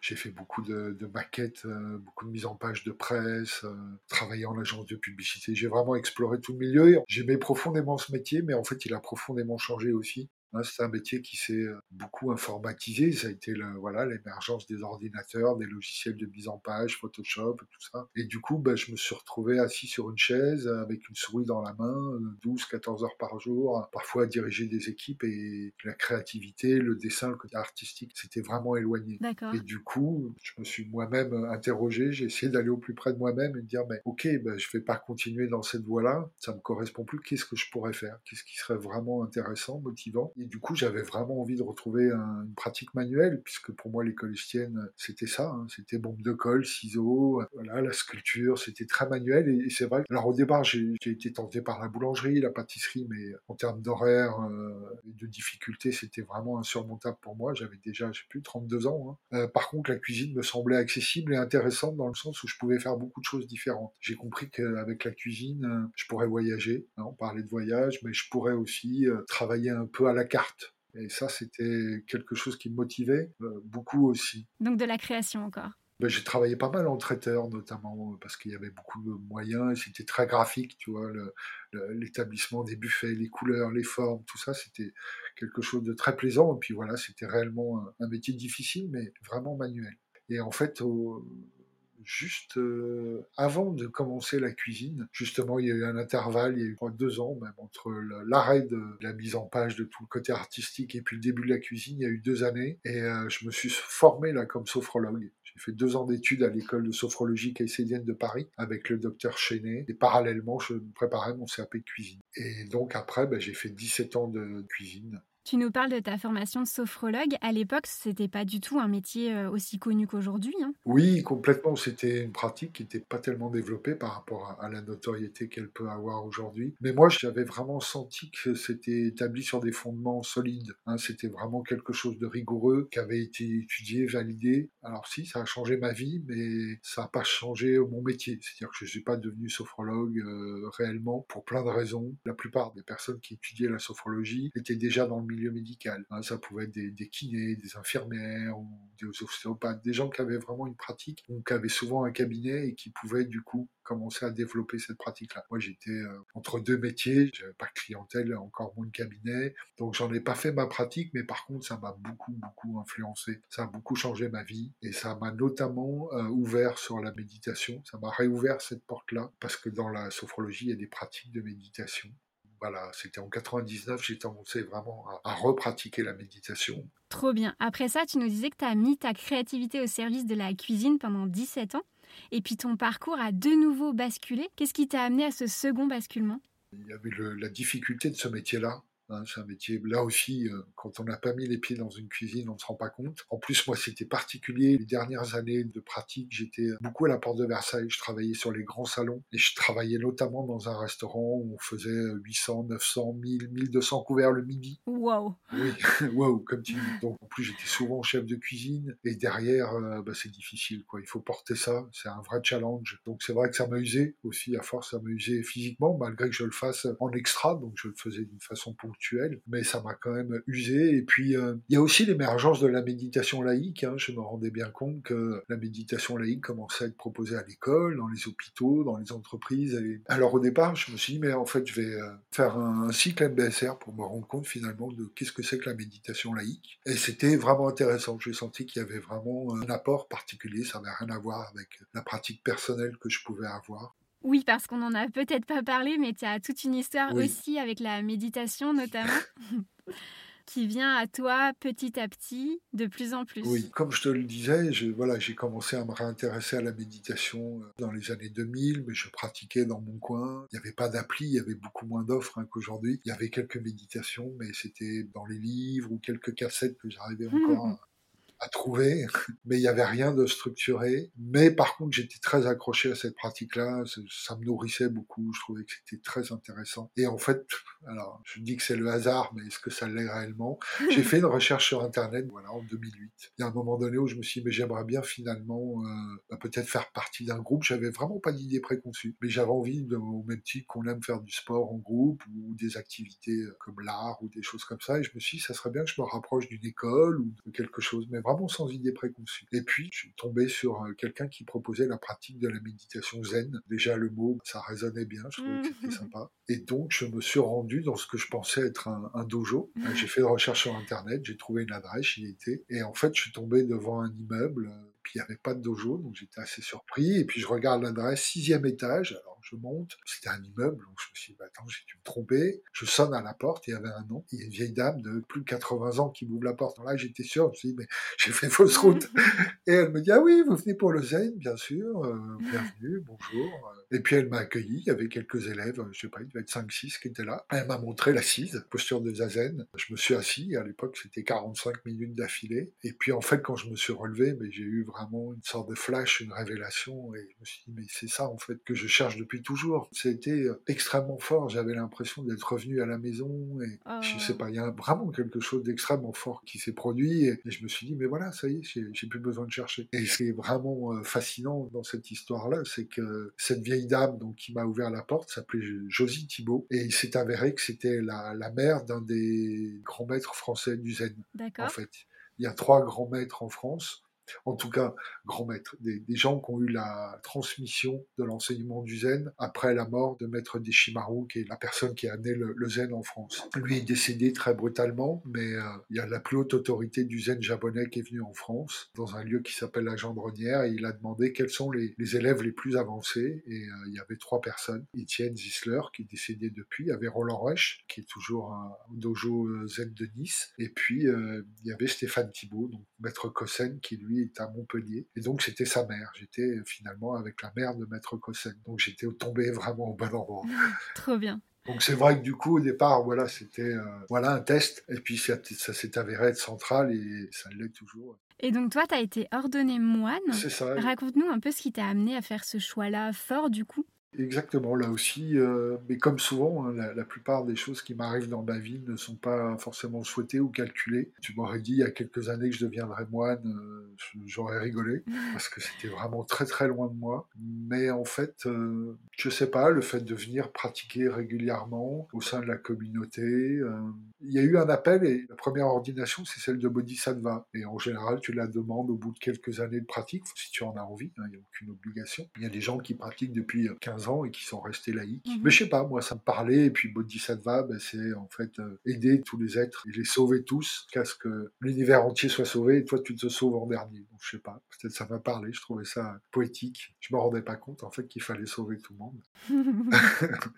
j'ai fait beaucoup de, maquettes, euh, beaucoup de mise en page de presse, euh, travaillé en agence de publicité. J'ai vraiment exploré tout le milieu. J'aimais profondément ce métier, mais en fait, il a profondément changé aussi. Hein, c'est un métier qui s'est euh, beaucoup informatisé. Ça a été voilà l'émergence des ordinateurs, des logiciels de mise en page, Photoshop, tout ça. Et du coup, bah, je me suis retrouvé assis sur une chaise avec une souris dans la main, 12-14 heures par jour, parfois à diriger des équipes et la créativité, le dessin, le côté artistique, c'était vraiment éloigné. Et du coup, je me suis moi-même interrogé. J'ai essayé d'aller au plus près de moi-même et de dire, mais ok, bah, je vais pas continuer dans cette voie-là. Ça me correspond plus. Qu'est-ce que je pourrais faire? Qu'est-ce qui serait vraiment intéressant, motivant? Et du coup, j'avais vraiment envie de retrouver une pratique manuelle, puisque pour moi, l'école estienne, c'était ça. Hein. c'était bombe de colle, ciseaux, voilà, la sculpture, c'était très manuel. Et, c'est vrai. Alors au départ, j'ai été tenté par la boulangerie, la pâtisserie, mais en termes d'horaire euh, et de difficulté, c'était vraiment insurmontable pour moi. J'avais déjà, je sais plus, 32 ans. Hein. Euh, par contre, la cuisine me semblait accessible et intéressante dans le sens où je pouvais faire beaucoup de choses différentes. J'ai compris qu'avec la cuisine, je pourrais voyager. Hein, on parlait de voyage, mais je pourrais aussi euh, travailler un peu à la carte. Et ça, c'était quelque chose qui me motivait euh, beaucoup aussi. Donc de la création encore ben, J'ai travaillé pas mal en traiteur, notamment parce qu'il y avait beaucoup de moyens et c'était très graphique, tu vois, l'établissement des buffets, les couleurs, les formes, tout ça, c'était quelque chose de très plaisant. Et puis voilà, c'était réellement un, métier difficile, mais vraiment manuel. Et en fait, au, juste euh, avant de commencer la cuisine. Justement, il y a eu un intervalle, il y a eu deux ans même, entre l'arrêt de la mise en page de tout le côté artistique et puis le début de la cuisine, il y a eu deux années. Et euh, je me suis formé là comme sophrologue. J'ai fait deux ans d'études à l'école de sophrologie caïcédienne de Paris avec le docteur Chenet. Et parallèlement, je préparais mon CAP de cuisine. Et donc après, ben, j'ai fait 17 ans de cuisine tu nous parles de ta formation de sophrologue. À l'époque, c'était pas du tout un métier euh, aussi connu qu'aujourd'hui. Hein. Oui, complètement. C'était une pratique qui n'était pas tellement développée par rapport à la notoriété qu'elle peut avoir aujourd'hui. Mais moi, j'avais vraiment senti que c'était établi sur des fondements solides. Hein. C'était vraiment quelque chose de rigoureux qui avait été étudié, validé. Alors si, ça a changé ma vie, mais ça n'a pas changé mon métier. C'est-à-dire que je ne suis pas devenu sophrologue euh, réellement pour plein de raisons. La plupart des personnes qui étudiaient la sophrologie étaient déjà dans le milieu médical. Hein, ça pouvait être des, kinés, des infirmières ou des ostéopathes, des gens qui avaient vraiment une pratique, ou qui avaient souvent un cabinet et qui pouvaient du coup commencer à développer cette pratique-là. Moi, j'étais euh, entre deux métiers, j'avais pas de clientèle, encore moins de cabinet, donc j'en ai pas fait ma pratique, mais par contre, ça m'a beaucoup, beaucoup influencé. Ça a beaucoup changé ma vie et ça m'a notamment euh, ouvert sur la méditation. Ça m'a réouvert cette porte-là parce que dans la sophrologie, il y a des pratiques de méditation voilà, c'était en 99, j'ai commencé vraiment à, à repratiquer la méditation. Trop bien. Après ça, tu nous disais que tu as mis ta créativité au service de la cuisine pendant 17 ans. Et puis ton parcours a de nouveau basculé. Qu'est-ce qui t'a amené à ce second basculement? Il y avait le- la difficulté de ce métier-là. Hein, c'est un métier, là aussi, euh, quand on n'a pas mis les pieds dans une cuisine, on ne se rend pas compte. En plus, moi, c'était particulier. Les dernières années de pratique, j'étais beaucoup à la porte de Versailles. Je travaillais sur les grands salons et je travaillais notamment dans un restaurant où on faisait 800, 900, 1000, 1200 couverts le midi. Wow Oui, <laughs> wow, comme tu dis. Donc, en plus, j'étais souvent chef de cuisine. Et derrière, euh, bah, c'est difficile, quoi. Il faut porter ça. C'est un vrai challenge. Donc, c'est vrai que ça m'a usé aussi. À force, ça m'a usé physiquement, malgré que je le fasse en extra. Donc, je le faisais d'une façon ponctuelle. Mais ça m'a quand même usé. Et puis, euh, il y a aussi l'émergence de la méditation laïque. hein. Je me rendais bien compte que la méditation laïque commençait à être proposée à l'école, dans les hôpitaux, dans les entreprises. Alors, au départ, je me suis dit, mais en fait, je vais euh, faire un, cycle MBSR pour me rendre compte finalement de qu'est-ce que c'est que la méditation laïque. Et c'était vraiment intéressant. J'ai senti qu'il y avait vraiment un apport particulier. Ça n'avait rien à voir avec la pratique personnelle que je pouvais avoir. Oui, parce qu'on n'en a peut-être pas parlé, mais tu as toute une histoire Oui. aussi avec la méditation notamment, <laughs> qui vient à toi petit à petit, de plus en plus. Oui, comme je te le disais, je, voilà, j'ai commencé à me réintéresser à la méditation euh, dans les années 2000, mais je pratiquais dans mon coin. Il n'y avait pas d'appli, il y avait beaucoup moins d'offres hein, qu'aujourd'hui. Il y avait quelques méditations, mais c'était dans les livres ou quelques cassettes que j'arrivais encore à, à trouver, mais il n'y avait rien de structuré. Mais par contre, j'étais très accroché à cette pratique-là, ça, me nourrissait beaucoup, je trouvais que c'était très intéressant. Et en fait, alors je dis que c'est le hasard, mais est-ce que ça l'est réellement? <laughs> J'ai fait une recherche sur Internet, voilà, en 2008. Il y a un moment donné où je me suis dit, mais j'aimerais bien finalement euh, bah, peut-être faire partie d'un groupe. J'avais vraiment pas d'idée préconçue, mais j'avais envie, de, au même titre qu'on aime faire du sport en groupe ou des activités euh, comme l'art ou des choses comme ça. Et je me suis dit, ça serait bien que je me rapproche d'une école ou de quelque chose, mais vraiment sans idée préconçue. Et puis, je suis tombé sur euh, quelqu'un qui proposait la pratique de la méditation zen. Déjà, le mot, ça résonnait bien, je trouvais que c'était <laughs> sympa. Et donc, je me suis rendu dans ce que je pensais être un, un dojo. <laughs> J'ai fait une recherche sur Internet, j'ai trouvé une adresse, j'y étais. Et en fait, je suis tombé devant un immeuble, euh, puis il n'y avait pas de dojo, donc j'étais assez surpris. Et puis, je regarde l'adresse, sixième étage. Alors, je monte, c'était un immeuble, donc je me suis dit, bah, attends, j'ai dû me tromper. Je sonne à la porte, il y avait un nom. Il y a une vieille dame de plus de 80 ans qui m'ouvre la porte. Alors là, j'étais sûr, je me suis dit, mais <laughs> j'ai fait fausse route. Et elle me dit, ah oui, vous venez pour le zen, bien sûr, euh, bienvenue, bonjour. Et puis elle m'a accueilli, il y avait quelques élèves, je sais pas, il devait être 5-6 qui étaient là. Elle m'a montré l'assise, posture de zazen. Je me suis assis, à l'époque c'était 45 minutes d'affilée. Et puis en fait, quand je me suis relevé, j'ai eu vraiment une sorte de flash, une révélation, et je me suis dit, mais c'est ça en fait que je cherche depuis toujours. C'était extrêmement fort, j'avais l'impression d'être revenu à la maison, et Oh. je sais pas, il y a vraiment quelque chose d'extrêmement fort qui s'est produit, et, et je me suis dit, mais voilà, ça y est, j'ai plus besoin de chercher. Et ce qui est vraiment euh, fascinant dans cette histoire-là, c'est que cette vieille dame donc, qui m'a ouvert la porte s'appelait Josie Thibault, et il s'est avéré que c'était la, la mère d'un des grands maîtres français du zen, en fait. Il y a trois grands maîtres en France, en tout cas, grands maîtres, des, gens qui ont eu la transmission de l'enseignement du zen après la mort de maître Deshimaru, qui est la personne qui a amené le, zen en France. Lui est décédé très brutalement, mais euh, il y a la plus haute autorité du zen japonais qui est venue en France, dans un lieu qui s'appelle la Gendronnière, et il a demandé quels sont les, élèves les plus avancés, et euh, il y avait trois personnes. Étienne Zisler, qui est décédé depuis, il y avait Roland Reich, qui est toujours un dojo euh, zen de Nice, et puis il y avait Stéphane Thibault, donc maître Kossen, qui lui est à Montpellier. Et donc j'étais sa mère. J'étais finalement avec la mère de maître Kossen. Donc j'étais tombé vraiment au bon endroit. <laughs> Trop bien. Donc c'est vrai que du coup au départ voilà c'était euh, voilà un test et puis ça, ça s'est avéré être central et ça l'est toujours. Et donc toi, tu as été ordonné moine. C'est ça. Raconte-nous un peu ce qui t'a amené à faire ce choix-là fort du coup. Exactement, là aussi, euh, mais comme souvent, hein, la, la, plupart des choses qui m'arrivent dans ma vie ne sont pas forcément souhaitées ou calculées. Tu m'aurais dit il y a quelques années que je deviendrais moine, euh, j'aurais rigolé, <laughs> parce que c'était vraiment très très loin de moi. Mais en fait, euh, je sais pas, le fait de venir pratiquer régulièrement au sein de la communauté, euh, il y a eu un appel et la première ordination, c'est celle de Bodhisattva. Et en général, tu la demandes au bout de quelques années de pratique, si tu en as envie, hein, il n'y a aucune obligation. Il y a des gens qui pratiquent depuis 15 et qui sont restés laïcs. Mhm. Mais je sais pas, moi ça me parlait, et puis Bodhisattva, ben, c'est en fait euh, aider tous les êtres et les sauver tous, jusqu'à ce que l'univers entier soit sauvé, et toi tu te sauves en dernier. Donc je sais pas, peut-être ça m'a parlé, je trouvais ça poétique. Je me rendais pas compte en fait qu'il fallait sauver tout le monde. <laughs>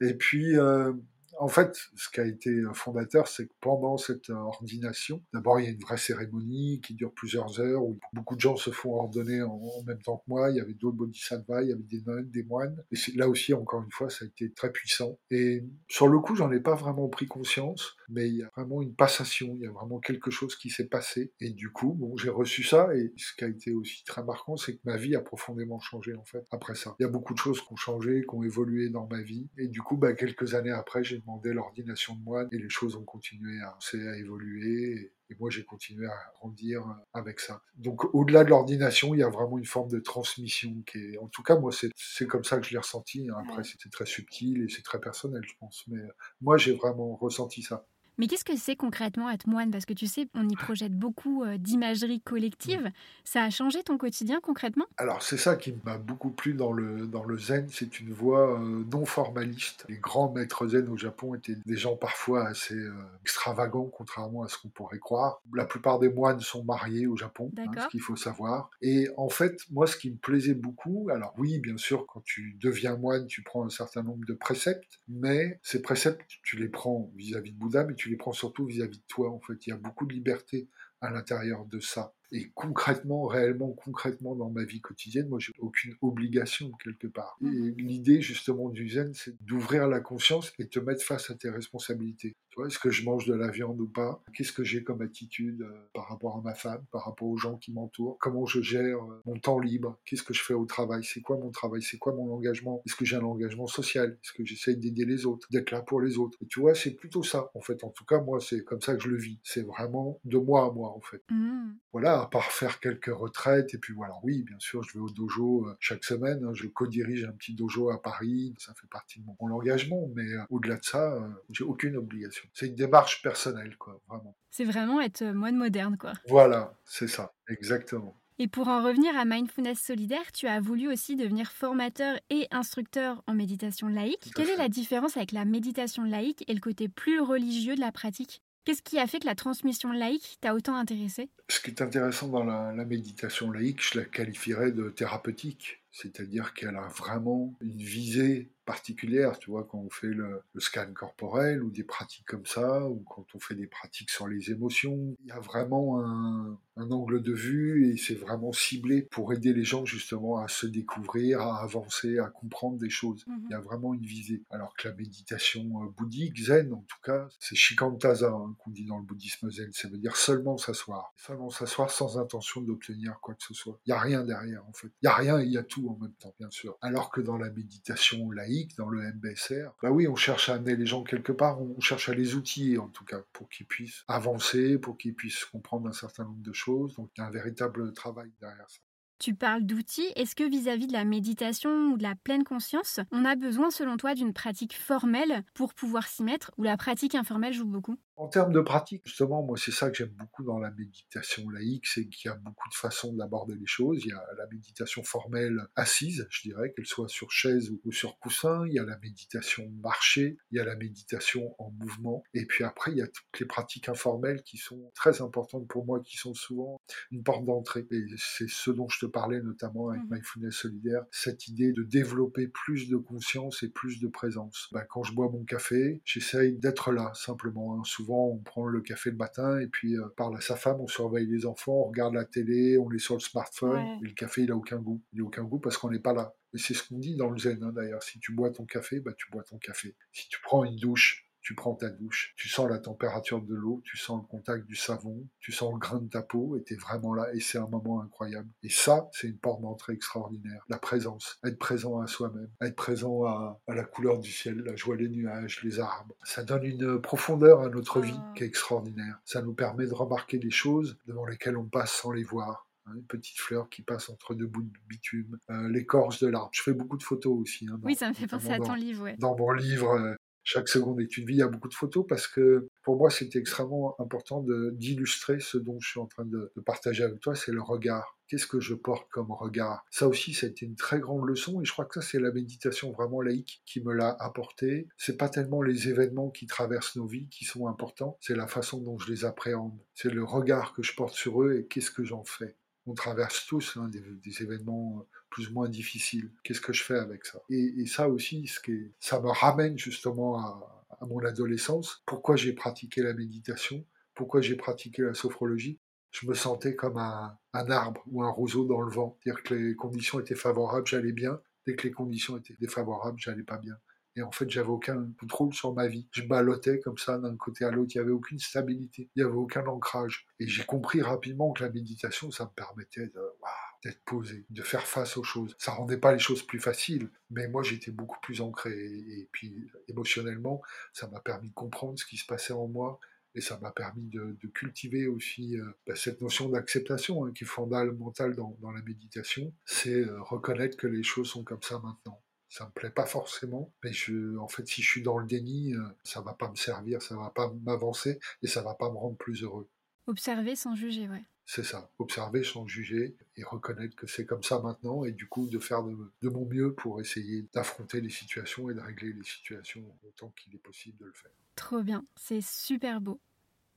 <laughs> et puis... Euh, En fait, ce qui a été fondateur, c'est que pendant cette ordination, d'abord il y a une vraie cérémonie qui dure plusieurs heures où beaucoup de gens se font ordonner en, même temps que moi. Il y avait d'autres bodhisattvas, il y avait des nonnes, des moines. Et là aussi, encore une fois, ça a été très puissant. Et sur le coup, j'en ai pas vraiment pris conscience, mais il y a vraiment une passation, il y a vraiment quelque chose qui s'est passé. Et du coup, bon, j'ai reçu ça. Et ce qui a été aussi très marquant, c'est que ma vie a profondément changé en fait après ça. Il y a beaucoup de choses qui ont changé, qui ont évolué dans ma vie. Et du coup, bah, quelques années après, j'ai l'ordination de moine et les choses ont continué à, à évoluer. Et moi, j'ai continué à grandir avec ça. Donc, au-delà de l'ordination, il y a vraiment une forme de transmission qui est, en tout cas, moi, c'est comme ça que je l'ai ressenti. Après, c'était très subtil et c'est très personnel, je pense. Mais moi, j'ai vraiment ressenti ça. Mais qu'est-ce que c'est concrètement être moine? Parce que tu sais, on y projette beaucoup euh, d'imagerie collective. Ça a changé ton quotidien concrètement? Alors c'est ça qui m'a beaucoup plu dans le, dans le zen, c'est une voie euh, non formaliste. Les grands maîtres zen au Japon étaient des gens parfois assez euh, extravagants, contrairement à ce qu'on pourrait croire. La plupart des moines sont mariés au Japon, hein, ce qu'il faut savoir. Et en fait, moi, ce qui me plaisait beaucoup, alors oui, bien sûr, quand tu deviens moine, tu prends un certain nombre de préceptes, mais ces préceptes, tu les prends vis-à-vis -vis de Bouddha, mais tu les prends surtout vis-à-vis de toi. En fait, il y a beaucoup de liberté à l'intérieur de ça. Et concrètement, réellement, concrètement dans ma vie quotidienne, moi, j'ai aucune obligation quelque part. Et mmh l'idée justement du zen, c'est d'ouvrir la conscience et te mettre face à tes responsabilités. Tu vois, est-ce que je mange de la viande ou pas? Qu'est-ce que j'ai comme attitude euh, par rapport à ma femme, par rapport aux gens qui m'entourent? Comment je gère euh, mon temps libre? Qu'est-ce que je fais au travail? C'est quoi mon travail? C'est quoi mon engagement? Est-ce que j'ai un engagement social? Est-ce que j'essaye d'aider les autres, d'être là pour les autres? Et tu vois, c'est plutôt ça. En fait, en tout cas, moi, c'est comme ça que je le vis. C'est vraiment de moi à moi, en fait. Mmh. Voilà à part faire quelques retraites. Et puis voilà, oui, bien sûr, je vais au dojo euh, chaque semaine. Hein. je co-dirige un petit dojo à Paris. Ça fait partie de mon, engagement. Mais euh, au-delà de ça, euh, j'ai aucune obligation. C'est une démarche personnelle, quoi, vraiment. C'est vraiment être moine moderne, quoi. Voilà, c'est ça, exactement. Et pour en revenir à Mindfulness Solidaire, tu as voulu aussi devenir formateur et instructeur en méditation laïque. Quelle est la différence avec la méditation laïque et le côté plus religieux de la pratique? Qu'est-ce qui a fait que la transmission laïque t'a autant intéressé? Ce qui est intéressant dans la, méditation laïque, je la qualifierais de thérapeutique, c'est-à-dire qu'elle a vraiment une visée particulière, tu vois, quand on fait le, scan corporel ou des pratiques comme ça, ou quand on fait des pratiques sur les émotions, il y a vraiment un, angle de vue et c'est vraiment ciblé pour aider les gens justement à se découvrir, à avancer, à comprendre des choses. Mhm. Il y a vraiment une visée. Alors que la méditation euh, bouddhique, zen en tout cas, c'est shikantaza hein, qu'on dit dans le bouddhisme zen, ça veut dire seulement s'asseoir. Seulement s'asseoir sans intention d'obtenir quoi que ce soit. Il n'y a rien derrière en fait. Il n'y a rien et il y a tout en même temps, bien sûr. Alors que dans la méditation laïque, dans le MBSR, bah oui, on cherche à amener les gens quelque part, on cherche à les outiller en tout cas, pour qu'ils puissent avancer, pour qu'ils puissent comprendre un certain nombre de choses. Donc il y a un véritable travail derrière ça. Tu parles d'outils. Est-ce que vis-à-vis de la méditation ou de la pleine conscience, on a besoin selon toi d'une pratique formelle pour pouvoir s'y mettre ou la pratique informelle joue beaucoup? En termes de pratique, justement, moi, c'est ça que j'aime beaucoup dans la méditation laïque, c'est qu'il y a beaucoup de façons d'aborder les choses. Il y a la méditation formelle assise, je dirais, qu'elle soit sur chaise ou sur coussin. Il y a la méditation marchée. Il y a la méditation en mouvement. Et puis après, il y a toutes les pratiques informelles qui sont très importantes pour moi, qui sont souvent une porte d'entrée. Et c'est ce dont je te parlais notamment avec mmh. Mindfulness Solidaire, cette idée de développer plus de conscience et plus de présence. Ben, quand je bois mon café, j'essaye d'être là, simplement, hein, souvent on prend le café le matin et puis euh, parle à sa femme, on surveille les enfants, on regarde la télé, on est sur le smartphone. Et le café, il a aucun goût. Il n'a aucun goût parce qu'on n'est pas là. Et c'est ce qu'on dit dans le zen, hein, d'ailleurs. Si tu bois ton café, bah, tu bois ton café. Si tu prends une douche, tu prends ta douche, tu sens la température de l'eau, tu sens le contact du savon, tu sens le grain de ta peau, et tu es vraiment là, et c'est un moment incroyable. Et ça, c'est une porte d'entrée extraordinaire. La présence, être présent à soi-même, être présent à, la couleur du ciel, la joie des nuages, les arbres. Ça donne une profondeur à notre vie ah. qui est extraordinaire. Ça nous permet de remarquer des choses devant lesquelles on passe sans les voir hein, une petite fleur qui passe entre deux bouts de bitume, euh, l'écorce de l'arbre. Je fais beaucoup de photos aussi. Hein, oui, ça me fait penser à ton livre. Dans mon livre, euh, chaque seconde est une vie. Il y a beaucoup de photos parce que pour moi, c'était extrêmement important d'illustrer ce dont je suis en train de, partager avec toi, c'est le regard. Qu'est-ce que je porte comme regard? Ça aussi, ça a été une très grande leçon et je crois que ça, c'est la méditation vraiment laïque qui me l'a apporté. C'est pas tellement les événements qui traversent nos vies qui sont importants, c'est la façon dont je les appréhende. C'est le regard que je porte sur eux et qu'est-ce que j'en fais? On traverse tous hein, des, événements euh, plus ou moins difficiles. Qu'est-ce que je fais avec ça? Et, ça aussi, ce qui ça me ramène justement à, mon adolescence, pourquoi j'ai pratiqué la méditation, pourquoi j'ai pratiqué la sophrologie, je me sentais comme un, arbre ou un roseau dans le vent. C'est-à-dire que les conditions étaient favorables, j'allais bien. Dès que les conditions étaient défavorables, j'allais pas bien. Et en fait, j'avais aucun contrôle sur ma vie. Je ballottais comme ça d'un côté à l'autre. Il n'y avait aucune stabilité. Il n'y avait aucun ancrage. Et j'ai compris rapidement que la méditation, ça me permettait d'être posé, de faire face aux choses. Ça rendait pas les choses plus faciles, mais moi j'étais beaucoup plus ancré. Et puis émotionnellement, ça m'a permis de comprendre ce qui se passait en moi et ça m'a permis de, cultiver aussi euh, bah, cette notion d'acceptation hein, qui est fondamentale dans, dans la méditation, c'est euh, reconnaître que les choses sont comme ça maintenant. Ça me plaît pas forcément, mais je, en fait, si je suis dans le déni, euh, ça va pas me servir, ça va pas m'avancer et ça va pas me rendre plus heureux. Observer sans juger, ouais. C'est ça, observer sans juger et reconnaître que c'est comme ça maintenant et du coup de faire de, mon mieux pour essayer d'affronter les situations et de régler les situations autant qu'il est possible de le faire. Trop bien, c'est super beau.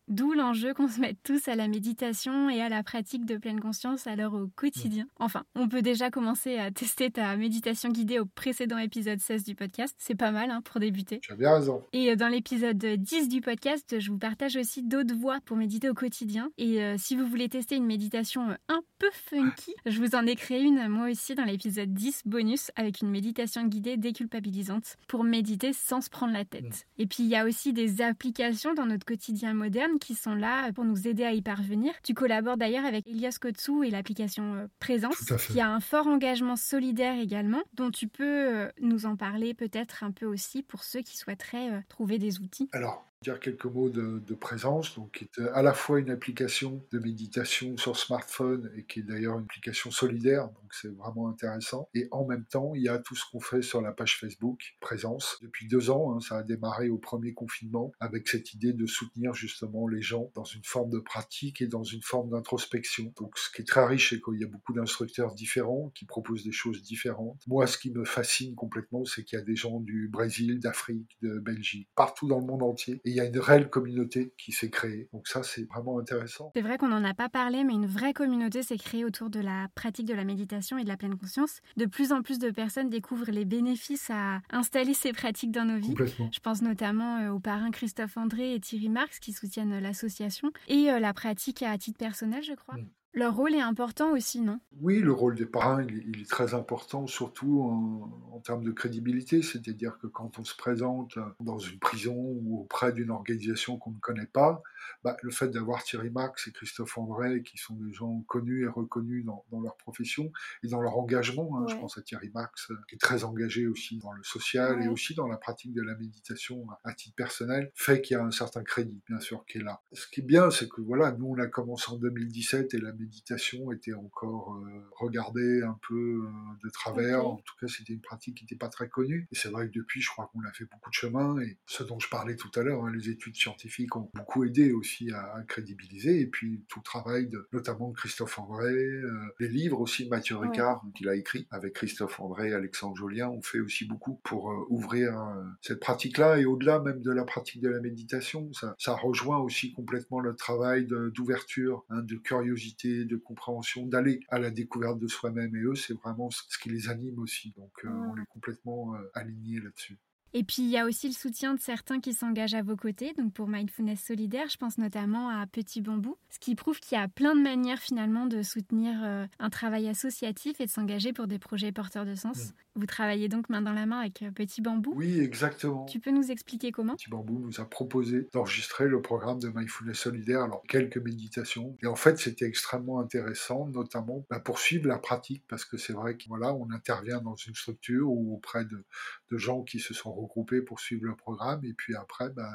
D'où l'enjeu qu'on se mette tous à la méditation et à la pratique de pleine conscience alors au quotidien. Enfin, on peut déjà commencer à tester ta méditation guidée au précédent épisode 16 du podcast. C'est pas mal hein, pour débuter. Tu as bien raison. Et euh, dans l'épisode 10 du podcast, je vous partage aussi d'autres voies pour méditer au quotidien. Et euh, si vous voulez tester une méditation euh, un peu funky, je vous en ai créé une moi aussi dans l'épisode 10 bonus avec une méditation guidée déculpabilisante pour méditer sans se prendre la tête. Et puis il y a aussi des applications dans notre quotidien moderne qui sont là pour nous aider à y parvenir. Tu collabores d'ailleurs avec Elias Kotsu et l'application euh, Présence, qui a un fort engagement solidaire également, dont tu peux euh, nous en parler peut-être un peu aussi pour ceux qui souhaiteraient euh, trouver des outils. Alors, dire quelques mots de, présence, donc qui est à la fois une application de méditation sur smartphone et qui est d'ailleurs une application solidaire, donc c'est vraiment intéressant. Et en même temps, il y a tout ce qu'on fait sur la page Facebook, présence. Depuis deux ans, hein, ça a démarré au premier confinement avec cette idée de soutenir justement les gens dans une forme de pratique et dans une forme d'introspection. Donc ce qui est très riche, c'est qu'il y a beaucoup d'instructeurs différents qui proposent des choses différentes. Moi, ce qui me fascine complètement, c'est qu'il y a des gens du Brésil, d'Afrique, de Belgique, partout dans le monde entier il y a une réelle communauté qui s'est créée. Donc ça, c'est vraiment intéressant. C'est vrai qu'on n'en a pas parlé, mais une vraie communauté s'est créée autour de la pratique de la méditation et de la pleine conscience. De plus en plus de personnes découvrent les bénéfices à installer ces pratiques dans nos vies. Je pense notamment euh, aux parrains Christophe André et Thierry Marx qui soutiennent l'association et euh, la pratique à titre personnel, je crois. Mm. Leur rôle est important aussi, non? Oui, le rôle des parrains, il, est très important, surtout en, termes de crédibilité. C'est-à-dire que quand on se présente dans une prison ou auprès d'une organisation qu'on ne connaît pas, bah, le fait d'avoir Thierry Max et Christophe André, qui sont des gens connus et reconnus dans, leur profession et dans leur engagement, hein, je pense à Thierry Max, qui est très engagé aussi dans le social et aussi dans la pratique de la méditation à titre personnel, fait qu'il y a un certain crédit, bien sûr, qui est là. Ce qui est bien, c'est que voilà, nous, on a commencé en 2017 et la méditation était encore euh, regardée un peu euh, de travers. En tout cas, c'était une pratique qui n'était pas très connue. Et c'est vrai que depuis, je crois qu'on a fait beaucoup de chemin. Et ce dont je parlais tout à l'heure, hein, les études scientifiques ont beaucoup aidé aussi à, crédibiliser. Et puis tout le travail de notamment Christophe André, euh, les livres aussi de Mathieu Ricard qu'il a écrit avec Christophe André Alexandre Jolien ont fait aussi beaucoup pour ouvrir cette pratique-là. Et au-delà même de la pratique de la méditation, ça, ça rejoint aussi complètement le travail d'ouverture, hein, de curiosité de compréhension, d'aller à la découverte de soi-même. Et eux, c'est vraiment ce qui les anime aussi. Donc, euh, on est complètement euh, alignés là-dessus. Et puis il y a aussi le soutien de certains qui s'engagent à vos côtés. Donc pour Mindfulness Solidaire, je pense notamment à Petit Bambou, ce qui prouve qu'il y a plein de manières finalement de soutenir euh, un travail associatif et de s'engager pour des projets porteurs de sens. Vous travaillez donc main dans la main avec euh, Petit Bambou Oui, exactement. Tu peux nous expliquer comment? Petit Bambou nous a proposé d'enregistrer le programme de Mindfulness Solidaire, alors quelques méditations. Et en fait, c'était extrêmement intéressant, notamment bah, pour suivre la pratique, parce que c'est vrai qu'on voilà, on intervient dans une structure ou auprès de, de gens qui se sont regroupés pour suivre le programme, et puis après, bah,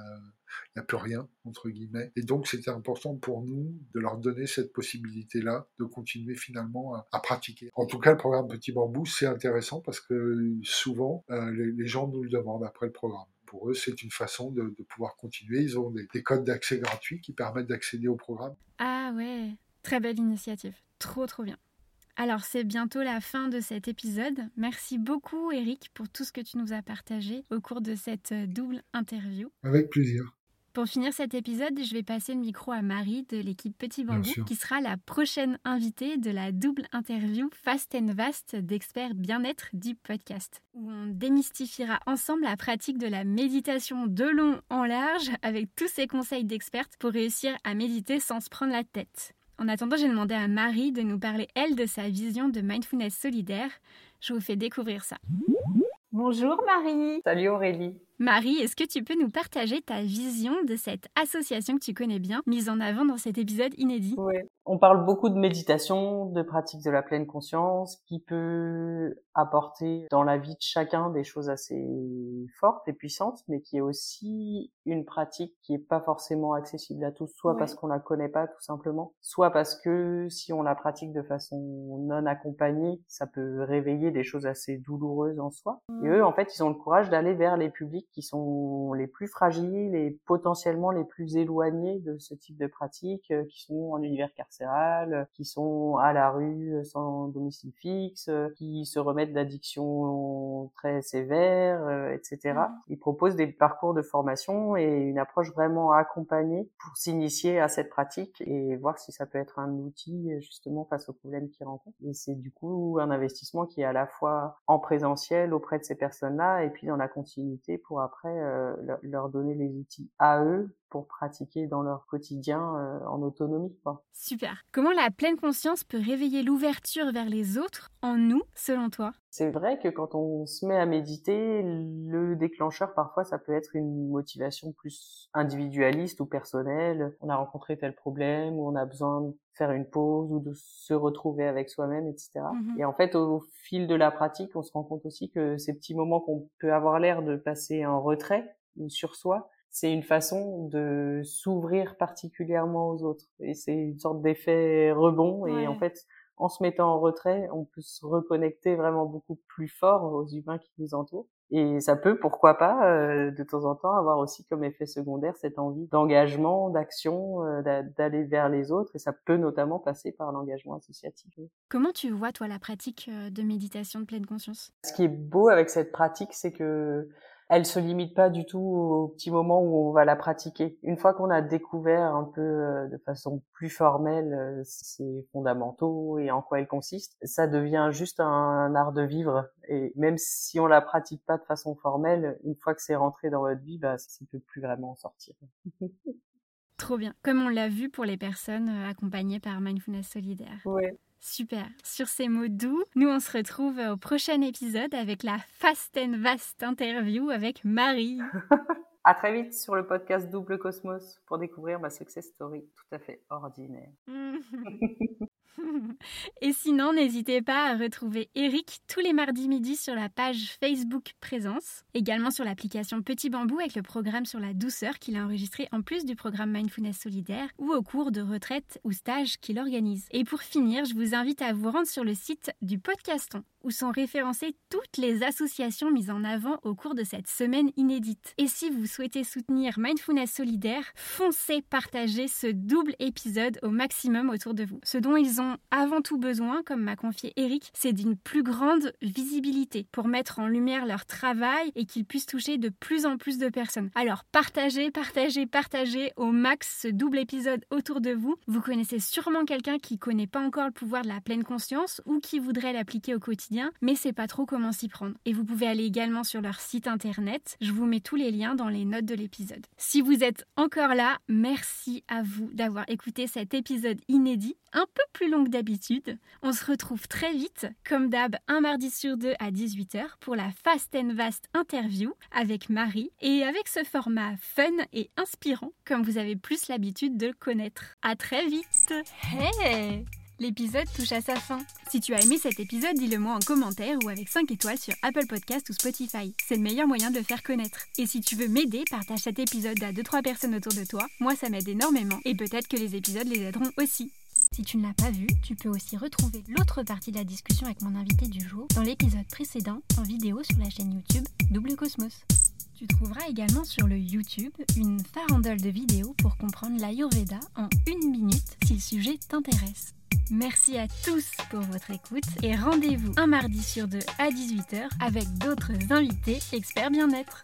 il n'y a plus rien, entre guillemets. Et donc, c'était important pour nous de leur donner cette possibilité-là de continuer finalement à, pratiquer. En tout cas, le programme Petit Bambou, c'est intéressant parce que souvent, euh, les, gens nous le demandent après le programme. Pour eux, c'est une façon de, pouvoir continuer. Ils ont des, des codes d'accès gratuits qui permettent d'accéder au programme. Ah ouais, très belle initiative. Trop, trop bien. Alors c'est bientôt la fin de cet épisode. Merci beaucoup Eric pour tout ce que tu nous as partagé au cours de cette double interview. Avec plaisir. Pour finir cet épisode, je vais passer le micro à Marie de l'équipe Petit Bambou, qui sera la prochaine invitée de la double interview Fast and Vast d'experts bien-être du podcast, où on démystifiera ensemble la pratique de la méditation de long en large avec tous ces conseils d'expertes pour réussir à méditer sans se prendre la tête. En attendant, j'ai demandé à Marie de nous parler, elle, de sa vision de mindfulness solidaire. Je vous fais découvrir ça. Bonjour Marie. Salut Aurélie. Marie, est-ce que tu peux nous partager ta vision de cette association que tu connais bien, mise en avant dans cet épisode inédit? Oui, on parle beaucoup de méditation, de pratique de la pleine conscience, qui peut apporter dans la vie de chacun des choses assez fortes et puissantes, mais qui est aussi une pratique qui est pas forcément accessible à tous, soit parce qu'on la connaît pas tout simplement, soit parce que si on la pratique de façon non accompagnée, ça peut réveiller des choses assez douloureuses en soi. Et eux, en fait, ils ont le courage d'aller vers les publics qui sont les plus fragiles et potentiellement les plus éloignés de ce type de pratique, euh, qui sont en univers carcéral, qui sont à la rue euh, sans domicile fixe, euh, qui se remettent d'addictions très sévères, etc. Mmh. Ils proposent des parcours de formation et une approche vraiment accompagnée pour s'initier à cette pratique et voir si ça peut être un outil justement face aux problèmes qu'ils rencontrent. Et c'est du coup un investissement qui est à la fois en présentiel auprès de ces personnes-là et puis dans la continuité pour après euh, leur donner les outils à eux pour pratiquer dans leur quotidien euh, en autonomie. Super. Comment la pleine conscience peut réveiller l'ouverture vers les autres en nous, selon toi? C'est vrai que quand on se met à méditer, le déclencheur, parfois, ça peut être une motivation plus individualiste ou personnelle. On a rencontré tel problème, ou on a besoin de faire une pause ou de se retrouver avec soi-même, etc. Mm-hmm. Et en fait, au fil de la pratique, on se rend compte aussi que ces petits moments qu'on peut avoir l'air de passer en retrait ou sur soi, c'est une façon de s'ouvrir particulièrement aux autres. Et c'est une sorte d'effet rebond. Et en fait, en se mettant en retrait, on peut se reconnecter vraiment beaucoup plus fort aux humains qui nous entourent. Et ça peut, pourquoi pas, euh, de temps en temps, avoir aussi comme effet secondaire cette envie d'engagement, d'action, euh, d'aller vers les autres. Et ça peut notamment passer par l'engagement associatif. Comment tu vois, toi, la pratique euh, de méditation de pleine conscience? Ce qui est beau avec cette pratique, c'est que elle se limite pas du tout au petit moment où on va la pratiquer. Une fois qu'on a découvert un peu euh, de façon plus formelle euh, ses fondamentaux et en quoi elle consiste, ça devient juste un, art de vivre. Et même si on la pratique pas de façon formelle, une fois que c'est rentré dans votre vie, bah, ça ne peut plus vraiment en sortir. <laughs> Trop bien. Comme on l'a vu pour les personnes euh, accompagnées par Mindfulness Solidaire. Ouais. Super. Sur ces mots doux, nous on se retrouve au prochain épisode avec la Fast and Vast interview avec Marie. <laughs> à très vite sur le podcast Double Cosmos pour découvrir ma success story tout à fait ordinaire. <laughs> Et sinon, n'hésitez pas à retrouver Eric tous les mardis midi sur la page Facebook Présence, également sur l'application Petit Bambou avec le programme sur la douceur qu'il a enregistré en plus du programme Mindfulness Solidaire ou au cours de retraite ou stage qu'il organise. Et pour finir, je vous invite à vous rendre sur le site du podcaston où sont référencées toutes les associations mises en avant au cours de cette semaine inédite. Et si vous souhaitez soutenir Mindfulness Solidaire, foncez partager ce double épisode au maximum autour de vous. Ce dont ils ont avant tout besoin, comme m'a confié Eric, c'est d'une plus grande visibilité pour mettre en lumière leur travail et qu'ils puissent toucher de plus en plus de personnes. Alors partagez, partagez, partagez au max ce double épisode autour de vous. Vous connaissez sûrement quelqu'un qui connaît pas encore le pouvoir de la pleine conscience ou qui voudrait l'appliquer au quotidien mais c'est pas trop comment s'y prendre. Et vous pouvez aller également sur leur site internet. Je vous mets tous les liens dans les notes de l'épisode. Si vous êtes encore là, merci à vous d'avoir écouté cet épisode inédit, un peu plus long que d'habitude. On se retrouve très vite, comme d'hab, un mardi sur deux à 18h pour la Fast and Vast interview avec Marie et avec ce format fun et inspirant comme vous avez plus l'habitude de le connaître. À très vite. Hey L'épisode touche à sa fin. Si tu as aimé cet épisode, dis-le moi en commentaire ou avec 5 étoiles sur Apple Podcast ou Spotify. C'est le meilleur moyen de le faire connaître. Et si tu veux m'aider, partage cet épisode à 2-3 personnes autour de toi. Moi, ça m'aide énormément. Et peut-être que les épisodes les aideront aussi. Si tu ne l'as pas vu, tu peux aussi retrouver l'autre partie de la discussion avec mon invité du jour dans l'épisode précédent en vidéo sur la chaîne YouTube Double Cosmos. Tu trouveras également sur le YouTube une farandole de vidéos pour comprendre l'Ayurveda en une minute si le sujet t'intéresse. Merci à tous pour votre écoute et rendez-vous un mardi sur deux à 18h avec d'autres invités experts bien-être.